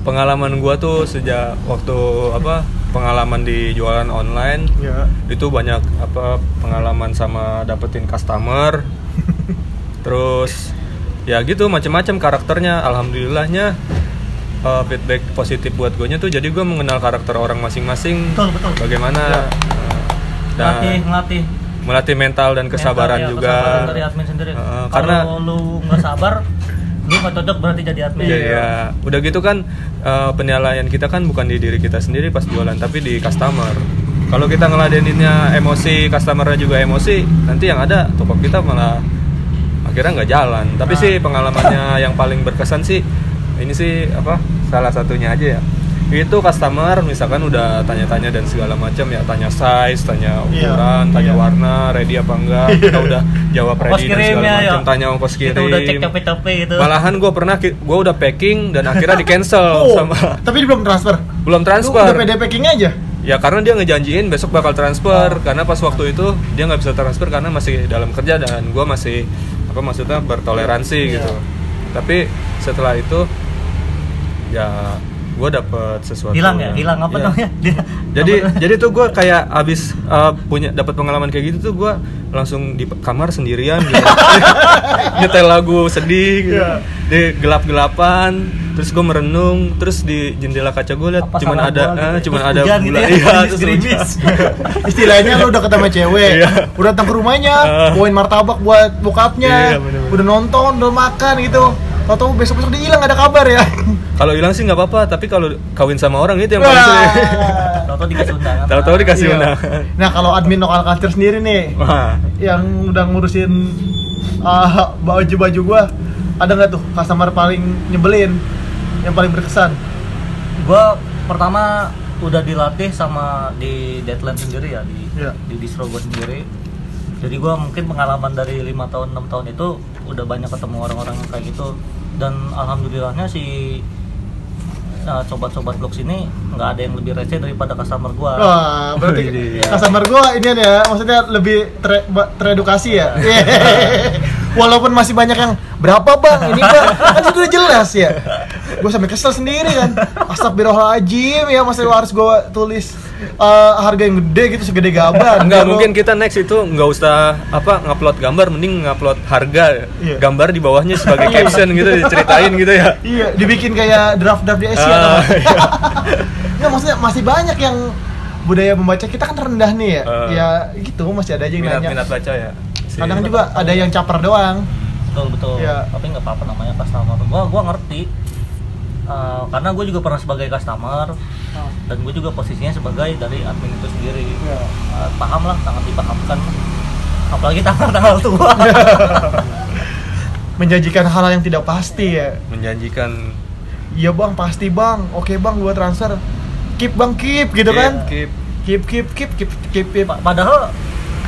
pengalaman gua tuh sejak waktu apa pengalaman di jualan online Iya. itu banyak apa pengalaman sama dapetin customer <laughs> terus ya gitu macam-macam karakternya alhamdulillahnya eh, feedback positif buat gue tuh jadi gue mengenal karakter orang masing-masing Betul, betul. bagaimana Ya. dan Ngelatih, ngelatih. melatih mental dan kesabaran Mental, ya, juga kesabaran dari admin sendiri. Heeh, karena- Kalau lu nggak sabar, <laughs> lu nggak cocok berarti jadi admin. Iya, iya. Udah gitu kan eh, penilaian kita kan bukan di diri kita sendiri pas jualan, tapi di customer. Kalau kita ngeladeninnya emosi, customernya juga emosi, nanti yang ada toko kita malah akhirnya nggak jalan. Tapi Nah. sih pengalamannya yang paling berkesan sih ini sih apa? Salah satunya aja ya. Itu customer misalkan udah tanya-tanya dan segala macam ya, tanya size, tanya Iya, ukuran, tanya iya. warna, ready apa enggak. Kita udah jawab ready dan segala kirimnya ya. macam, tanya ongkos kirim. Kita udah cek capek-capek gitu. Malahan gue pernah, gue udah packing dan akhirnya <laughs> di cancel Oh, sama tapi belum transfer. belum Lu transfer. udah PD packing aja. Ya karena dia ngejanjiin besok bakal transfer Oh. karena pas waktu itu dia nggak bisa transfer karena masih dalam kerja dan gue masih apa maksudnya bertoleransi Iya. gitu. Tapi setelah itu ya gue dapet sesuatu hilang ya hilang apa Iya. namanya <laughs> Dia- jadi apa- jadi tuh gue kayak abis uh, punya dapat pengalaman kayak gitu tuh gue langsung di kamar sendirian gitu <laughs> nyetel lagu sedih gitu. Iya. di gelap gelapan terus gue merenung terus di jendela kaca gue lihat Apa cuman ada gua gitu eh, ya? cuman ada hujan gitu bulan ya, iya terus gerimis. hujan. <laughs> istilahnya lu udah ketemu cewek Iya. udah datang ke rumahnya Ah. bawain martabak buat bokapnya Iya, bener-bener. udah nonton udah makan gitu tau besok besok dia hilang gak ada kabar ya. Kalau hilang sih nggak apa-apa tapi kalau kawin sama orang itu yang paling sulit. Tahu-tahu dikasih undangan. Tahu-tahu dikasih Iya. undangan. Nah kalau admin lokal culture sendiri nih wah. yang udah ngurusin ah, baju-baju gua ada nggak tuh customer paling nyebelin yang paling berkesan? Gua pertama udah dilatih sama di deadline sendiri ya di Iya. di distro gua sendiri jadi gua mungkin pengalaman dari lima tahun enam tahun itu udah banyak ketemu orang-orang yang kayak gitu dan alhamdulillahnya si uh, sobat-sobat blog sini nggak ada yang lebih receh daripada customer gua Wah, berarti Iya. customer gua ini ya, maksudnya lebih ter- teredukasi ya. <laughs> Walaupun masih banyak yang berapa bang, ini bang, kan itu udah jelas ya. Gue sampai kesel sendiri kan. Astagfirullahaladzim ya, masa lu harus gue tulis eh, harga yang gede gitu segede gaban. Enggak, Kalau- mungkin kita next itu nggak usah apa ngupload gambar, mending ngupload harga. Iya. Gambar di bawahnya sebagai <laughs> caption gitu diceritain gitu ya. Iya, dibikin kayak draft-draft di Asia. Nggak? <laughs> iya. <laughs> Nggak, maksudnya masih banyak yang budaya membaca kita kan rendah nih ya. Ah. ya gitu, masih ada aja yang nanya. Minat-minat baca ya. Si- Kadang juga ada yang caper doang. betul betul Iya. tapi nggak apa-apa namanya customer gua gua ngerti Uh, karena gue juga pernah sebagai customer dan gue juga posisinya sebagai dari admin itu sendiri. Iya. Uh, paham lah sangat dipahamkan apalagi tanggal-tanggal tua. <laughs> Menjanjikan hal yang tidak pasti ya. Menjanjikan. Iya bang pasti bang. Oke bang gua transfer. Keep bang keep gitu keep, kan? keep. keep keep keep keep keep, keep. Pa- padahal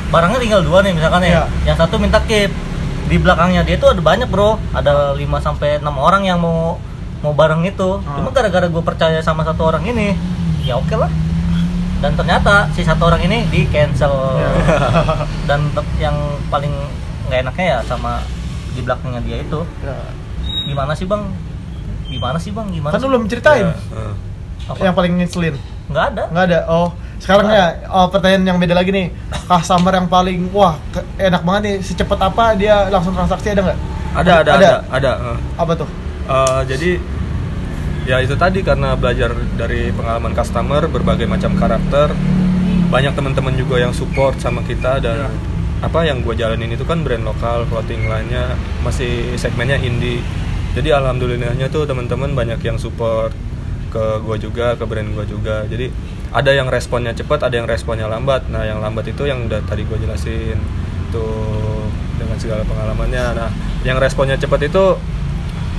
barangnya tinggal dua nih misalkan Iya. ya yang satu minta keep. Di belakangnya dia tuh ada banyak bro. Ada 5 sampai enam orang yang mau mau barang itu. Hmm. cuma gara-gara gue percaya sama satu orang ini ya oke lah. Dan ternyata si satu orang ini di cancel. <laughs> Dan yang paling nggak enaknya ya sama di belakangnya dia itu. Ya. gimana sih bang? Gimana sih bang? Gimana kan sih? belum ceritain. Ya. Apa? yang paling ngeselin nggak ada. Nggak ada? Oh sekarang ya oh, pertanyaan yang beda lagi nih. Customer yang paling wah enak banget nih. Secepat apa dia langsung transaksi ada nggak? Ada ada Ada. ada ada, eh. apa tuh Eh, jadi ya itu tadi karena belajar dari pengalaman customer berbagai macam karakter banyak teman-teman juga yang support sama kita dan Ya. apa yang gue jalanin itu kan brand lokal clothing lainnya masih segmennya indie. Jadi alhamdulillahnya tuh teman-teman banyak yang support ke gue juga ke brand gue juga. Jadi ada yang responnya cepat ada yang responnya lambat. Nah yang lambat itu yang udah tadi gue jelasin tuh dengan segala pengalamannya. Nah yang responnya cepat itu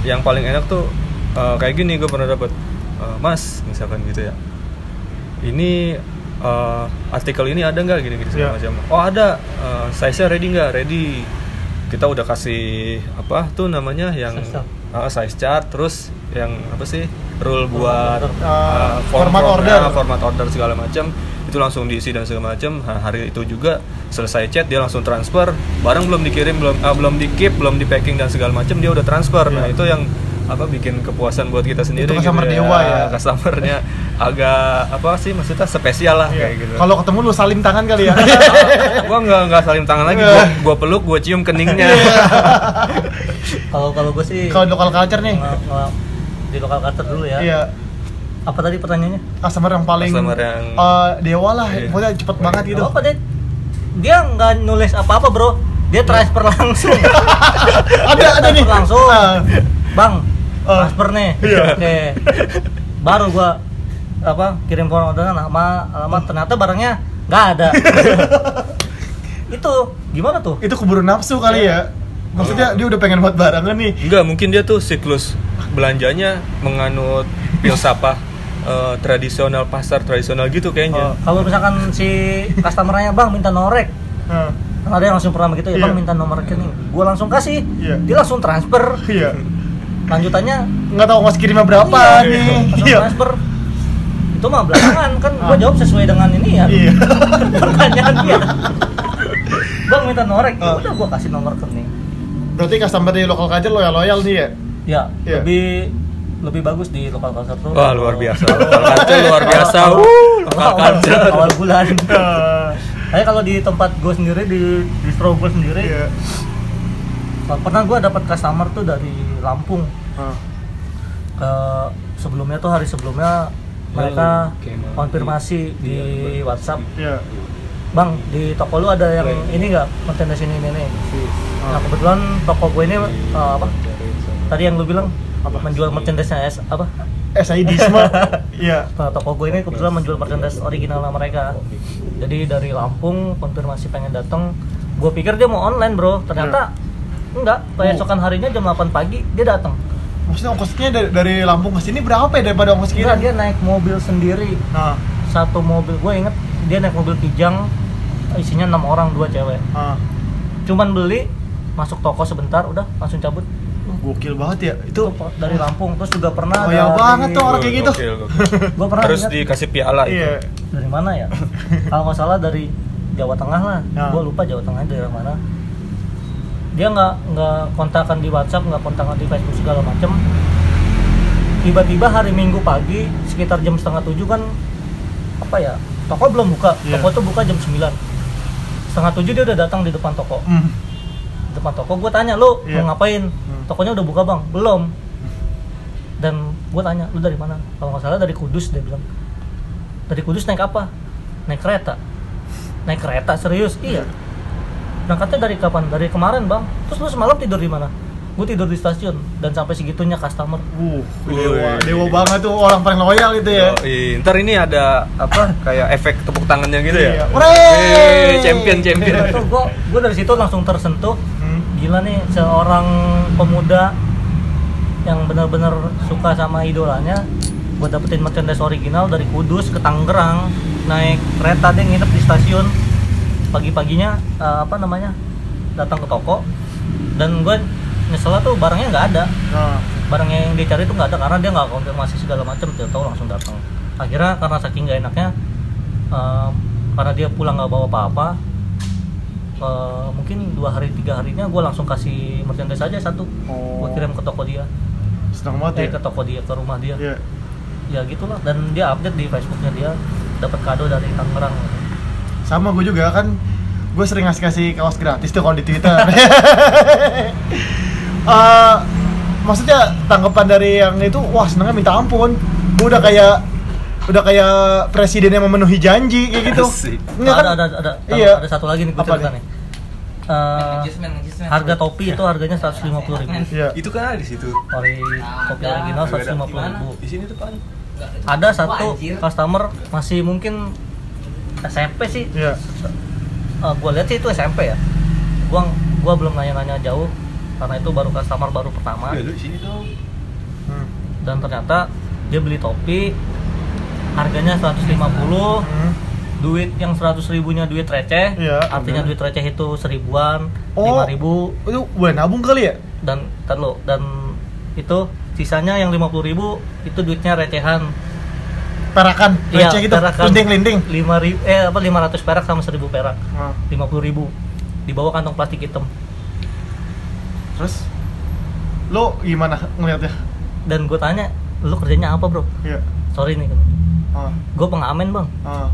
yang paling enak tuh eh, kayak gini gue pernah dapat eh, mas misalkan gitu ya ini eh, artikel ini ada nggak gini segala Iya. macam oh ada uh, size nya ready nggak ready kita udah kasih apa tuh namanya yang Size chart. Ah, size chart terus yang apa sih rule buat order. ah, Ah, format order. format order segala macam itu langsung diisi dan segala macam Nah, hari itu juga selesai chat dia langsung transfer. Barang belum dikirim belum ah, belum di keep belum di packing dan segala macam dia udah transfer. Nah Iya. itu yang apa bikin kepuasan buat kita sendiri Itu customer gitu dewa ya. <laughs> customernya agak apa sih maksudnya spesial lah Iya. kayak gitu. Kalau ketemu lu salim tangan kali ya. <laughs> Gua nggak nggak salim tangan lagi. Iya. gua, gua peluk gua cium keningnya. Kalau kalau gue sih kalau lokal culture nih. Di lokal cutter dulu ya. Iya apa tadi pertanyaannya? Customer yang paling Customer yang- eh, dewa lah Iya. pokoknya cepet banget gitu. Gak apa deh dia nggak nulis apa-apa bro. Dia transfer langsung. <laughs> Ada ada nih. langsung. Ah, bang Ah. transfer nih. Iya. oke. Baru gua apa kirim form orderan nama alamat ternyata barangnya nggak ada. <laughs> Itu gimana tuh? Itu keburu nafsu kali ya. Maksudnya dia udah pengen buat barangan nih. Enggak, mungkin dia tuh siklus belanjanya menganut filsafah eh, tradisional pasar tradisional gitu Oh, kayaknya. kalau misalkan si customernya bang minta norek kan ada yang langsung pernah begitu ya bang Iya. minta nomor rekening gua langsung kasih Iya. dia langsung transfer. Iya. Lanjutannya nggak tahu ngasih kirimnya berapa Iya, nih. langsung iya. transfer. Itu mah belakangan kan gua Ah. jawab sesuai dengan ini ya. Iya. <laughs> Pertanyaan dia. Bang minta norek ya Ah. udah gua kasih nomor rekening berarti customer di lokal culture loyal loyal nih ya? Ya Iya. lebih lebih bagus di lokal culture tuh. Wah luar biasa. <laughs> Lokal culture luar biasa. Awal- Uh, lokal awal- culture. <laughs> awal bulan. <laughs> Saya kalau di tempat gue sendiri di distro gue sendiri Iya. pernah gue dapat customer tuh dari Lampung. Ah. ke sebelumnya tuh hari sebelumnya mereka konfirmasi di WhatsApp. Iya. bang di toko lu ada yang ini nggak? Merchandise ini ini. Nih nah kebetulan toko gue ini eh, apa? Tadi yang lu bilang Apa? menjual merchandise S apa? SIDisme. <laughs> Iya. Nah, toko gue ini kebetulan menjual merchandise original mereka. Jadi dari Lampung konfirmasi pengen datang gue pikir dia mau online bro. Ternyata enggak. Keesokan harinya jam 8 pagi dia datang Maksudnya ongkosnya dari, dari Lampung ke sini berapa ya daripada ongkos kira? dia naik mobil sendiri. Nah, satu mobil gue inget dia naik mobil kijang isinya enam orang dua cewek. Ah. cuman beli masuk toko sebentar udah langsung cabut Gokil banget ya. Itu dari Lampung terus juga pernah Oh, ya banget tuh orang kayak gitu. Gokil, gokil. <laughs> gue pernah Harus ingat dikasih piala itu. iya. dari mana ya <laughs> kalau nggak salah dari Jawa Tengah lah Ya. gue lupa Jawa Tengah daerah mana dia nggak nggak kontakan di WhatsApp nggak kontakan di Facebook segala macem tiba-tiba hari Minggu pagi sekitar jam setengah tujuh kan apa ya toko belum buka Iya. toko tuh buka jam 9 setengah tujuh dia udah datang di depan toko Hmm. Depan toko gue tanya lu Iya. mau ngapain Hmm. tokonya udah buka bang belum dan gue tanya lu dari mana kalau nggak salah dari Kudus dia bilang dari Kudus naik apa naik kereta naik kereta serius iya berangkatnya dari kapan dari kemarin bang terus lu semalam tidur di mana gue tidur di stasiun dan sampai segitunya customer Uh, dewa, dewa banget tuh orang paling loyal itu ya. Yoi. Ntar ini ada apa kayak efek tepuk tangannya gitu Iya. ya. Hore! Eh, champion champion. itu gue gue dari situ langsung tersentuh. Gila nih seorang pemuda yang benar-benar suka sama idolanya buat dapetin merchandise original dari Kudus ke Tangerang naik kereta dia nginep di stasiun. Pagi-paginya eh, apa namanya datang ke toko. Dan gue nyeselnya tuh barangnya nggak ada. Nah, barangnya yang dia cari tuh nggak ada karena dia nggak konfirmasi segala macam dia tahu langsung datang. Akhirnya karena saking nggak enaknya eh, karena dia pulang nggak bawa apa-apa eh, mungkin dua hari tiga harinya gue langsung kasih merchandise aja satu Oh. gue kirim ke toko dia senang eh, banget ke ya. toko dia ke rumah dia Iya. ya gitulah dan dia update di Facebooknya dia dapat kado dari Tangerang Sama gue juga kan gue sering ngasih kasih kaos gratis tuh kalau di Twitter. <laughs> <laughs> Eh, maksudnya tanggapan dari yang itu wah senengnya minta ampun. Gue udah kayak udah kayak presiden yang memenuhi janji kayak gitu. <laughs> Asik. Enggak kan? ada, ada ada ada Iya. ada satu lagi nih gue Apa cerita nih? Eh, Adjustment, adjustment. harga topi itu harganya 150 ribu Iya. Itu kan ada di situ. ori kopi original 150 ribu Di sini depan. ada satu customer masih mungkin SMP sih Iya. gue lihat sih itu SMP ya gua gua belum nanya-nanya jauh karena itu baru customer baru pertama Ya lu di sini dong. Hmm. dan ternyata dia beli topi harganya 150 Hmm. duit yang 100 ribunya duit receh Iya, artinya duit receh itu seribuan Oh. lima ribu Itu gue nabung kali ya? dan ntar lo dan itu sisanya yang 50 ribu itu duitnya recehan Perakan, Iya, receh gitu, perakan. linting-linting. lima ribu eh apa 500 perak sama 1000 perak Nah, 50 ribu di bawah kantong plastik hitam terus lo gimana ngeliatnya? dan gue tanya lu kerjanya apa bro Iya. sorry nih Ah, gue pengamen bang ah. Uh,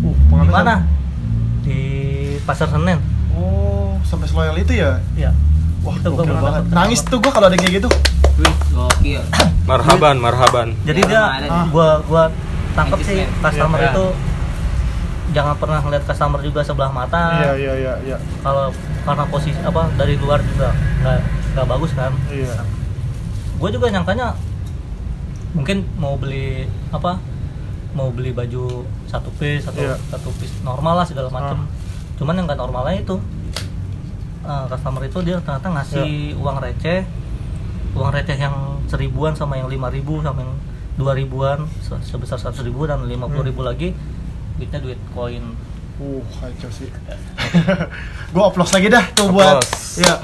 di pengamen mana di pasar senen Oh, sampai seloyal itu ya? ya Wah, Itu pernah banget. Nangis tuh gua kalau ada kayak gitu. Gokil. <coughs> Marhaban, marhaban. jadi Ya, dia gua gua tangkep sih customer Iya, itu jangan pernah ngeliat customer juga sebelah mata Iya, iya, iya, iya. kalau karena posisi apa dari luar juga nggak nggak bagus kan Iya. gue juga nyangkanya mungkin mau beli apa mau beli baju satu piece atau Iya. satu piece normal lah segala macam Ah. cuman yang nggak normalnya itu eh, customer itu dia ternyata ngasih Iya. uang receh uang receh yang seribuan sama yang lima ribu sama yang dua ribuan se- sebesar seratus ribu dan lima puluh Hmm. ribu lagi duitnya duit koin Uh, kacau <laughs> sih. gua oplos lagi dah tuh buat. Ya.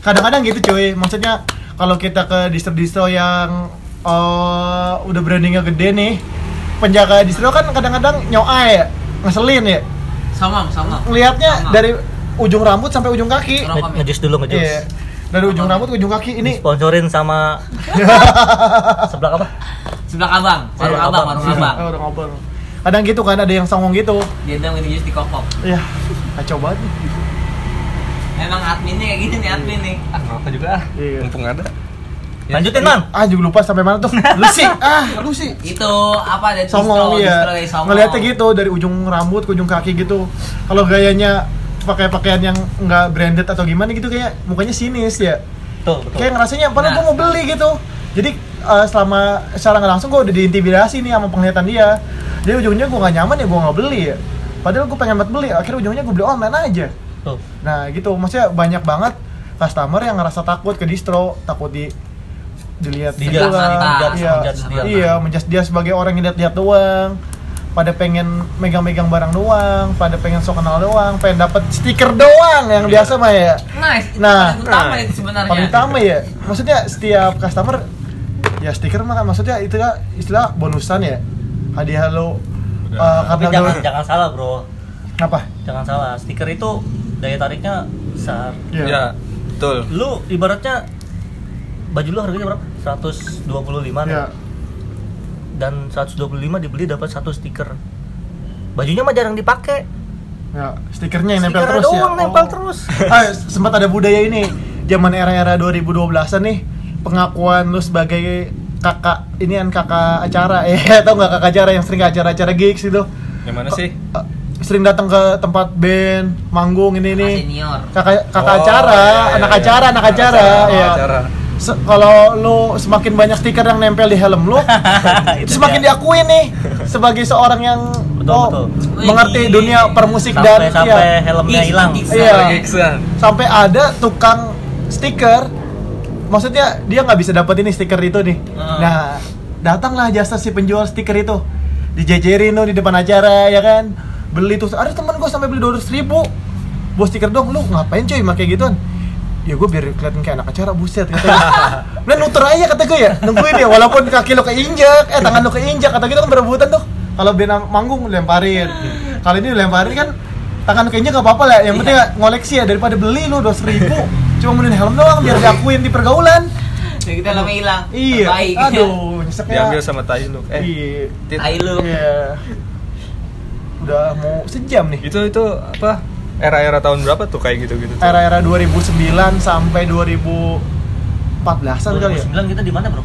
Kadang-kadang gitu cuy. Maksudnya kalau kita ke distro-distro yang eh, udah brandingnya gede nih, penjaga distro kan kadang-kadang nyoa ya, ngeselin ya. Sama, sama. Ngelihatnya Sama. dari ujung rambut sampai ujung kaki. Nge- komen. ngejus dulu ngejus Iya. dari ujung rambut ke ujung kaki ini Sponsorin sama <laughs> sebelah apa? Sebelah abang, warung Warung abang, abang. warung abang. Oh, udah ngobrol. kadang gitu kan ada yang songong gitu Dia dong itu just dikokok. ya kacau banget. Emang adminnya kayak gini nih admin nih. ah apa juga ah Iya. mumpung ada Lanjutin man. ah juga lupa sampai mana tuh. <laughs> Lu sih ah lu sih Itu apa dari songong distro, ya ngeliatnya gitu dari ujung rambut ke ujung kaki gitu. Kalau gayanya pakai pakaian yang nggak branded atau gimana gitu kayak mukanya sinis ya. Betul, betul. kayak ngerasanya padahal Nah. gue mau beli gitu. Jadi eh, selama secara nggak langsung gue udah diintimidasi nih sama penglihatan dia. Dia ujungnya gue nggak nyaman ya gue nggak beli ya. Padahal gue pengen banget beli akhirnya ujungnya gue beli online aja. Tuh. nah gitu. Maksudnya banyak banget customer yang ngerasa takut ke distro takut di dilihat dijudge, iya, dia. iya menjudge dia sebagai orang yang lihat-lihat doang pada pengen megang-megang barang doang pada pengen sok kenal doang pengen dapat stiker doang yang biasa mah ya Nice. Itu Nah, paling utama nah. itu sebenarnya. paling utama ya maksudnya setiap customer ya stiker mah kan maksudnya itu ya istilah bonusan ya hadiah lo Udah. uh, Tapi karena jangan lo- jangan salah, Bro. apa Jangan salah. Stiker itu daya tariknya besar. Iya. ya betul Lu ibaratnya baju lu harganya berapa? 125 nih. ya Dan 125 dibeli dapat satu stiker. Bajunya mah jarang dipakai. ya stikernya yang nempel terus ya doang nempel Oh. terus. <laughs> ah, sempat ada budaya ini zaman era-era 2012-an nih pengakuan lu sebagai kakak ini kan kakak acara ya <laughs> tau nggak kakak acara yang sering ke acara-acara gigs itu yang mana sih Eh, sering datang ke tempat band manggung ini nih kakak kakak Oh, acara iya, iya, anak iya. acara anak Anak acara acara, ya acara. Se- kalau lu semakin banyak stiker yang nempel di helm lu <laughs> Itu semakin dia. diakui nih sebagai seorang yang Betul, oh, betul. mengerti Wih. dunia permusik sampai dan sampai ya, helmnya hilang. Iya. Sampai ada tukang stiker maksudnya dia nggak bisa dapat ini stiker itu nih Hmm. nah datanglah jasa si penjual stiker itu dijejerin tuh di depan acara ya kan beli tuh ada teman gue sampai beli dua ribu buat stiker dong lu ngapain cuy pakai gituan ya gue biar kelihatan kayak anak acara buset kata gue <laughs> nah nuter aja kata gue ya. Nungguin ya walaupun kaki lo keinjak eh tangan lo keinjak kata gitu kan berebutan tuh. Kalau band manggung lemparin. Kali ini lemparin kan tangan lo keinjak gak apa-apa lah. Yang penting ngoleksi ya daripada beli lo dua ribu cuma mending helm doang biar diakuin di pergaulan. Jadi kita lama hilang. iya. Baik. aduh <laughs> nyeseknya. Diambil sama tai lu. Eh iya. Tai lu. iya. Udah mau sejam nih. Itu itu apa era-era tahun berapa tuh kayak gitu-gitu tuh? era-era 2009 sampai 2014an kali ya 2009 kita di mana, Bro?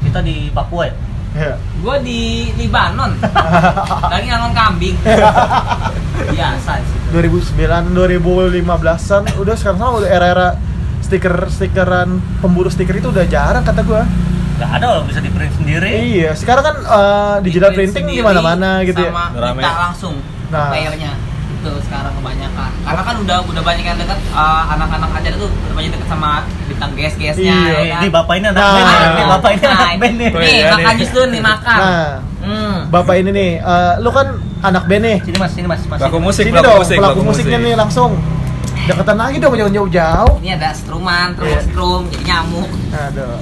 Kita di Papua ya? Iya. Gue di Libanon. <laughs> Lagi ngangon kambing. <laughs> Biasa sih. 2009 2015an udah sekarang sama udah era-era stiker stikeran pemburu stiker itu udah jarang kata gua Gak ada loh bisa di print sendiri. iya sekarang kan eh, digital Di print printing di sendiri mana-mana gitu ya sama minta langsung Nah. playernya itu sekarang kebanyakan karena kan udah udah banyak yang dekat eh, anak-anak aja tuh udah banyak dekat sama bintang gas-gasnya Iya. ya kan? Ini bapak ini anak Nah. band ya. Ini bapak ini Nah, anak band nih. Oh, nih iya, makan nih. jus dulu nih makan nah hmm. bapak ini nih eh, lu kan anak band nih Sini Mas, sini Mas, Mas. Pelaku musik, sini pelaku dong musik, pelaku pelaku musiknya musik. nih langsung deketan lagi dong jangan jauh-jauh ini ada struman terus Iya. strum jadi nyamuk Aduh.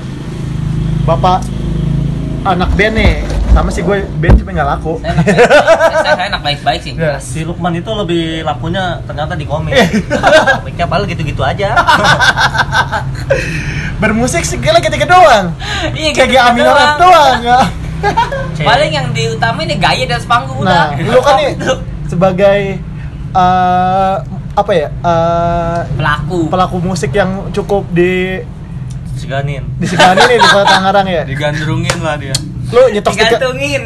Bapak anak band nih sama sih gue band cuma nggak laku saya enak, saya, saya, saya enak baik-baik sih Iya. Si Lukman itu lebih lakunya ternyata di komik. Komiknya paling gitu-gitu aja. <laughs> bermusik segala ketika doang iya kayak gitu Amino doang. doang ya. <laughs> paling yang diutamain nih gaya di atas panggung nah udah lu kan nih Itu. sebagai eh, apa ya eh, pelaku pelaku musik yang cukup di Seganin. di Segani nih di Kota Tangerang ya digandrungin lah dia lu nyetok stiker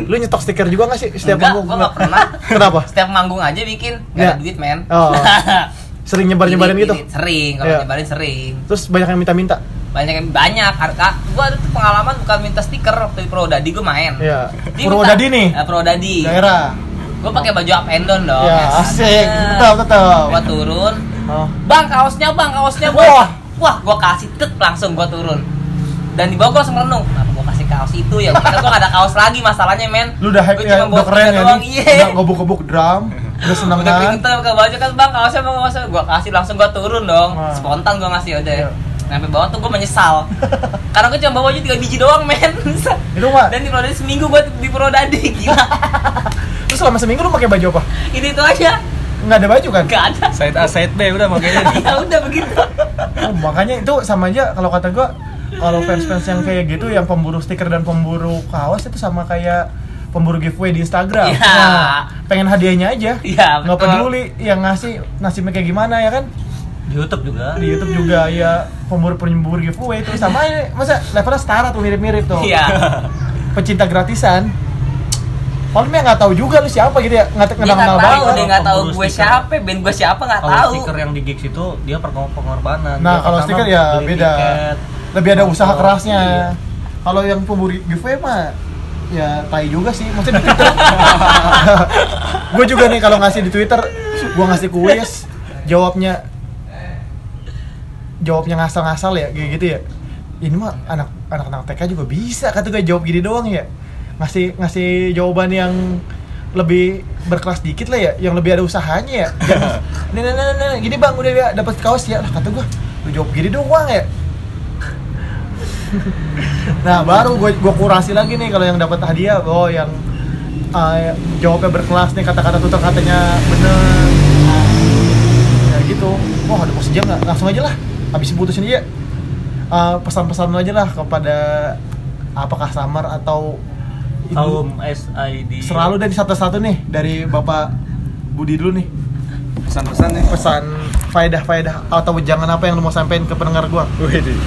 lu nyetok stiker juga nggak sih setiap Enggak, manggung? gua nggak pernah. kenapa? Setiap manggung aja bikin nggak Ya. ada duit men. Oh. <laughs> sering nyebar nyebarin gitu? ini sering kalau Iya. nyebarin sering. Terus banyak yang minta-minta? Banyak yang banyak harga. Gua ada tuh pengalaman bukan minta stiker waktu di Prodadi gua main. Iya. Dia Purwodadi minta- nih? Eh, Prodadi daerah. Gua pakai baju up and down dong. Ya asik. Betul betul. gua turun. Oh. bang kaosnya bang kaosnya. Bang Wah. wah gua kasih tet langsung gua turun. Dan di bawah gua langsung merenung kenapa gua kasih kaos itu ya. Karena gua gak ada kaos lagi masalahnya men. Lu udah hype Gua ya udah bawa keren ya doang, nih iya. Udah ngobuk-ngobuk drum udah seneng udah kan? pinter ke baju kan bang kaosnya bang kaosnya gua kasih langsung gua turun dong. Wah. spontan gua ngasih udah. Iya. sampai bawah tuh gua menyesal. <laughs> Karena gua cuma bawa baju tiga biji doang men. <laughs> Itu mah dan di Prodadi seminggu <laughs> gua di Prodadi gila. Terus selama seminggu lu pakai baju apa? Ini itu aja. Nggak ada baju kan? Gak ada. Side A, side B udah makanya. ya udah begitu. Oh, makanya itu sama aja kalau kata gua kalau fans-fans yang kayak gitu yang pemburu stiker dan pemburu kaos itu sama kayak pemburu giveaway di Instagram. Iya. Nah, pengen hadiahnya aja. Iya, Nggak peduli yang ngasih nasibnya kayak gimana ya kan? di YouTube juga Di YouTube juga ya pemburu pemburu giveaway itu sama ini masa levelnya setara tuh mirip-mirip tuh. Iya. Pecinta gratisan. Kalau dia nggak tahu juga lu siapa gitu ya, nggak kenal nggak kenal tahu, banget. dia nggak tahu gue stiker. siapa, band gue siapa nggak kalau tahu. stiker yang di gigs itu dia pengorbanan Nah, Dia kalau stiker ya beda. tiket, Lebih ada usaha nonton. kerasnya. Iya. Kalau yang pemburu giveaway mah ya tai juga sih. Maksudnya di Twitter. <laughs> gue juga nih kalau ngasih di Twitter, gue ngasih kuis, jawabnya jawabnya ngasal-ngasal ya kayak gitu ya. Ini mah anak anak-anak TK juga bisa kata gue jawab gini doang ya. Ngasih ngasih jawaban yang lebih berkelas dikit lah ya, yang lebih ada usahanya ya. Nih, nih, nih, nih, gini bang udah ya dapat kaos ya, lah kata gue, lu jawab gini doang ya. Nah baru gue gue kurasi lagi nih kalau yang dapat hadiah, oh yang uh, jawabnya berkelas nih kata-kata tutur katanya bener. Ya gitu. Wah ada mau sejam nggak? Langsung aja lah. Habis putusin aja. Uh, pesan-pesan aja lah kepada apakah samar atau kaum SID selalu dari satu-satu nih dari Bapak Budi dulu nih Pesan-pesan nih. pesan faedah-faedah atau jangan apa yang lu mau sampein ke pendengar gua Widih.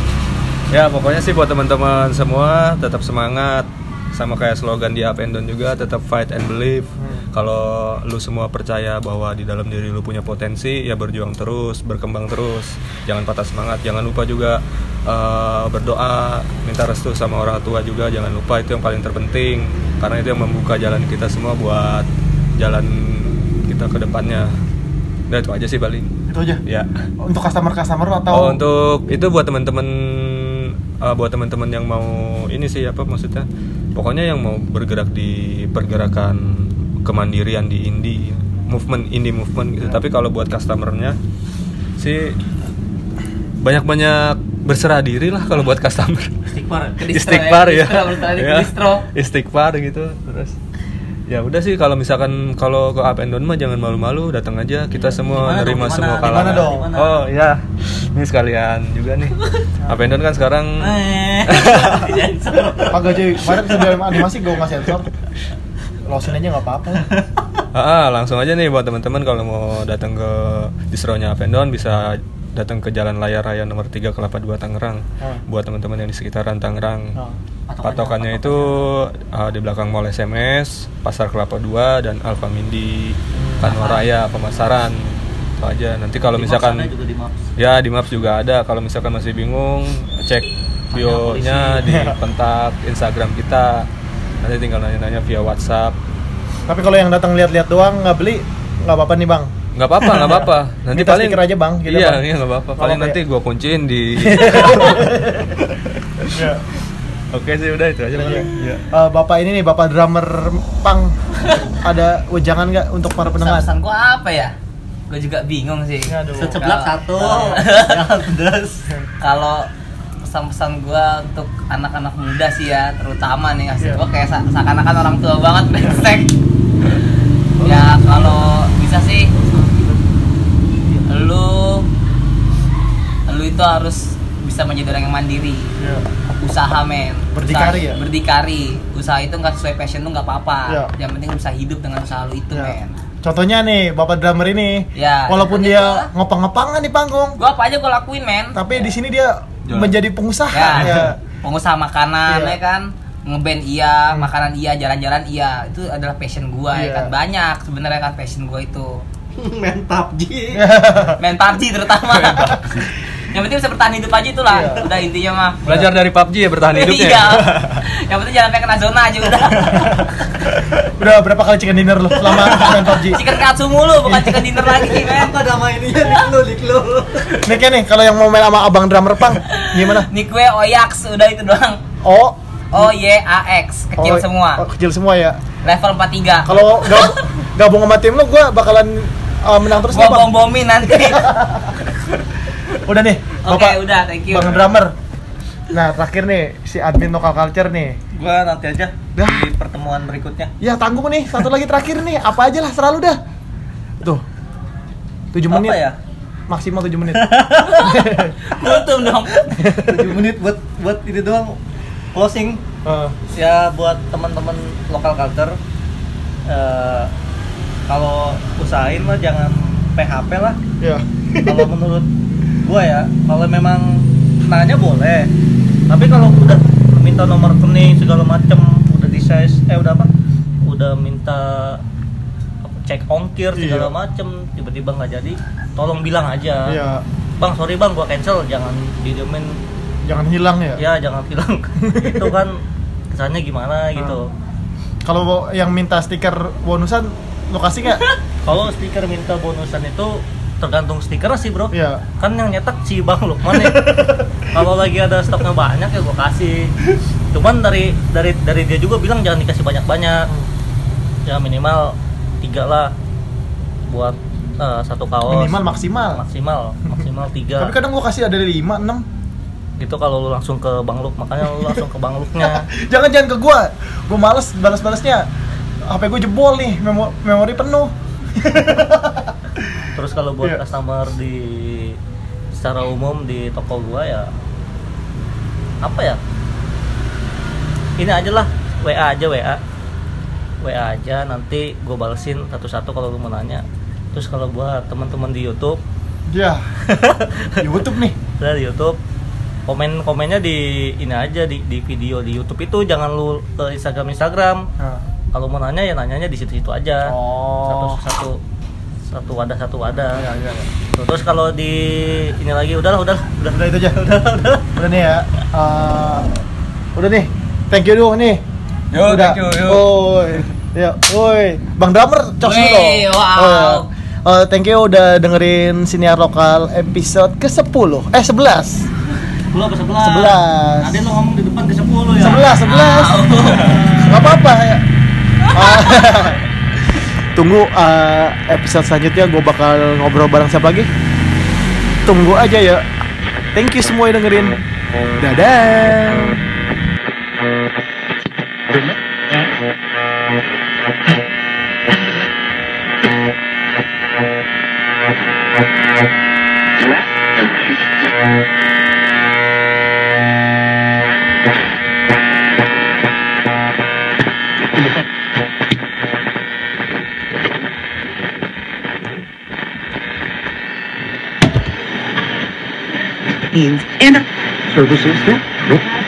Ya pokoknya sih buat teman-teman semua tetap semangat sama kayak slogan di Up and Down juga tetap fight and believe. Kalau lu semua percaya bahwa di dalam diri lu punya potensi ya berjuang terus, berkembang terus. Jangan patah semangat, jangan lupa juga eh, berdoa, minta restu sama orang tua juga jangan lupa itu yang paling terpenting karena itu yang membuka jalan kita semua buat jalan kita ke depannya. Udah itu aja sih paling. itu aja Ya. untuk customer-customer atau Oh untuk itu buat teman-teman uh, buat teman-teman yang mau ini sih apa maksudnya? Pokoknya yang mau bergerak di pergerakan kemandirian di indie movement indie movement gitu. Tapi kalau buat customernya sih banyak-banyak berserah diri lah kalau buat customer. Istighfar ya, Ya, istighfar gitu terus ya udah sih kalau misalkan kalau ke up and down mah jangan malu-malu datang aja kita semua Di mana dong? nerima Di mana? semua Di mana kalangan. Dong? Oh ya ini sekalian juga nih. <laughs> Up and down kan sekarang Eh, kagak cuy kemarin sebelum animasi gua nggak sensor. Losin aja nggak apa-apa. Ah, ah, langsung aja nih buat teman-teman kalau mau datang ke distronya up and down bisa datang ke Jalan Layar Raya nomor 3 Kelapa 2 Tangerang. Ah. Buat teman-teman yang di sekitaran Tangerang. Oh. Patokannya itu ah, di belakang Mall SMS, Pasar Kelapa 2 dan Alfa Mindi, Kanwa Raya, pemasaran. Itu aja. Nanti kalau misalkan juga di Maps. ya di Maps juga ada. Kalau misalkan masih bingung, cek bio-nya di kontak Instagram kita. Nanti tinggal nanya-nanya via WhatsApp. tapi kalau yang datang lihat-lihat doang nggak beli nggak apa-apa nih bang nggak apa-apa nggak apa-apa <laughs> nanti Minta paling aja, Bang, gitu, iya Bang. iya nggak apa-apa paling nanti ya? gua kunciin di <laughs> oke sih udah itu aja paling Iya. Eh, bapak ini nih bapak drummer pang <laughs> ada wejangan nggak untuk para pendengar Pesan gua apa ya? Gue juga bingung sih. Kalau- satu. Kalau pesan-pesan gua untuk anak-anak muda sih ya, terutama nih asli Iya. gua kayak se- seakan-akan orang tua banget brengsek. ya kalau bisa sih lu lu itu harus bisa menjadi orang yang mandiri Iya. usaha men Berdikari Usaha- ya? berdikari usaha itu nggak sesuai passion lu nggak apa-apa Iya. yang penting lu bisa hidup dengan usaha lu itu Ya. men Contohnya nih, bapak drummer ini, Ya, walaupun contohnya dia gua. ngopang-ngopangan di panggung, gua apa aja gua lakuin men tapi di sini dia Jualan. menjadi pengusaha. ya, Ya. <laughs> pengusaha makanan Iya. ya kan ngeband iya Hmm. makanan iya jalan-jalan iya itu adalah passion gua Iya. ya kan banyak sebenarnya kan passion gua itu <laughs> Main PUBG. <laughs> main PUBG terutama yang penting bisa bertahan hidup aja itulah. Iya. udah intinya mah. Belajar dari PUBG ya bertahan hidupnya iya. Yang penting jangan sampai kena zona aja udah. <laughs> Udah berapa kali chicken dinner lu selama main PUBG? chicken katsu mulu bukan chicken dinner lagi men. Apa nama ininya dik lu, dik lu. Nih kan nih, kalau yang mau main sama abang drummer pang, gimana? Nick gue Oyax udah itu doang. Oh, O Y A X kecil oh, semua. oh, kecil semua ya. level 43 Kalau gab- gabung sama tim lu, gua bakalan uh, menang terus gua nih, bom bomin nanti <laughs> Udah nih, oke Bapak udah thank you Bang drummer. Nah, terakhir nih si admin local culture nih. Gua nanti aja Dah. di pertemuan berikutnya. Ya tanggung nih, satu lagi terakhir nih, apa aja lah selalu dah. Tuh, 7 Apa menit. ya? Maksimal 7 menit. <laughs> Kultum dong. 7 menit buat buat ini doang closing Eh, ya buat teman-teman lokal culture eh, kalau usahain lah jangan PHP lah ya. kalau menurut gua ya kalau memang nanya boleh tapi kalau udah minta nomor rekening segala macem udah di size eh udah apa udah minta cek ongkir segala Iya. macem tiba-tiba nggak jadi tolong bilang aja Iya. bang sorry bang gua cancel jangan didiemin Jangan hilang ya. ya jangan bilang <laughs> itu kan kesannya gimana gitu Kalau yang minta stiker bonusan lokasi nggak? <laughs> kalau stiker minta bonusan itu tergantung stiker sih bro Iya. kan yang nyetak si bang Lukman nih <laughs> kalau lagi ada stoknya banyak ya gua kasih cuman dari dari dari dia juga bilang jangan dikasih banyak banyak ya minimal tiga lah buat eh, satu kaos Minimal maksimal. maksimal maksimal tiga Tapi kadang gua kasih ada dari 5 6. gitu kalau lu langsung ke bang Luk makanya lu langsung ke bang Luknya <laughs> jangan jangan ke gua. Gua males balas-balasnya. HP gua jebol nih, memo- memori penuh. <laughs> terus kalau buat Iya. customer di secara umum di toko gua ya apa ya ini aja lah WA aja WA WA aja nanti gue balesin satu-satu kalau lu mau nanya terus kalau buat teman-teman di YouTube Ya. <laughs> YouTube nih. saya di YouTube komen komennya di ini aja di, di video di YouTube itu jangan lu ke Instagram Instagram Nah. kalau mau nanya ya nanyanya di situ-situ aja Oh. satu satu satu wadah satu wadah Ya, ya, ya. Terus kalau di ini lagi udahlah udah udah Udah itu aja. <laughs> udah udah Udah nih ya. Eh, udah nih. Thank you dulu nih. Yo, udah. thank you, yo. Oi. Ya, woi. Bang Drummer cos dulu dong. Wow. Oh, ya. Eh, thank you udah dengerin siniar lokal episode ke-10. Eh, 11. Belum ke sebelas. Sebelas. Tadi lo ngomong di depan ke sepuluh ya. 11, 11. Gak apa-apa ya. <laughs> Tunggu eh, episode selanjutnya gue bakal ngobrol bareng siapa lagi. Tunggu aja ya. Thank you semua yang dengerin. Dadah. Means and services? That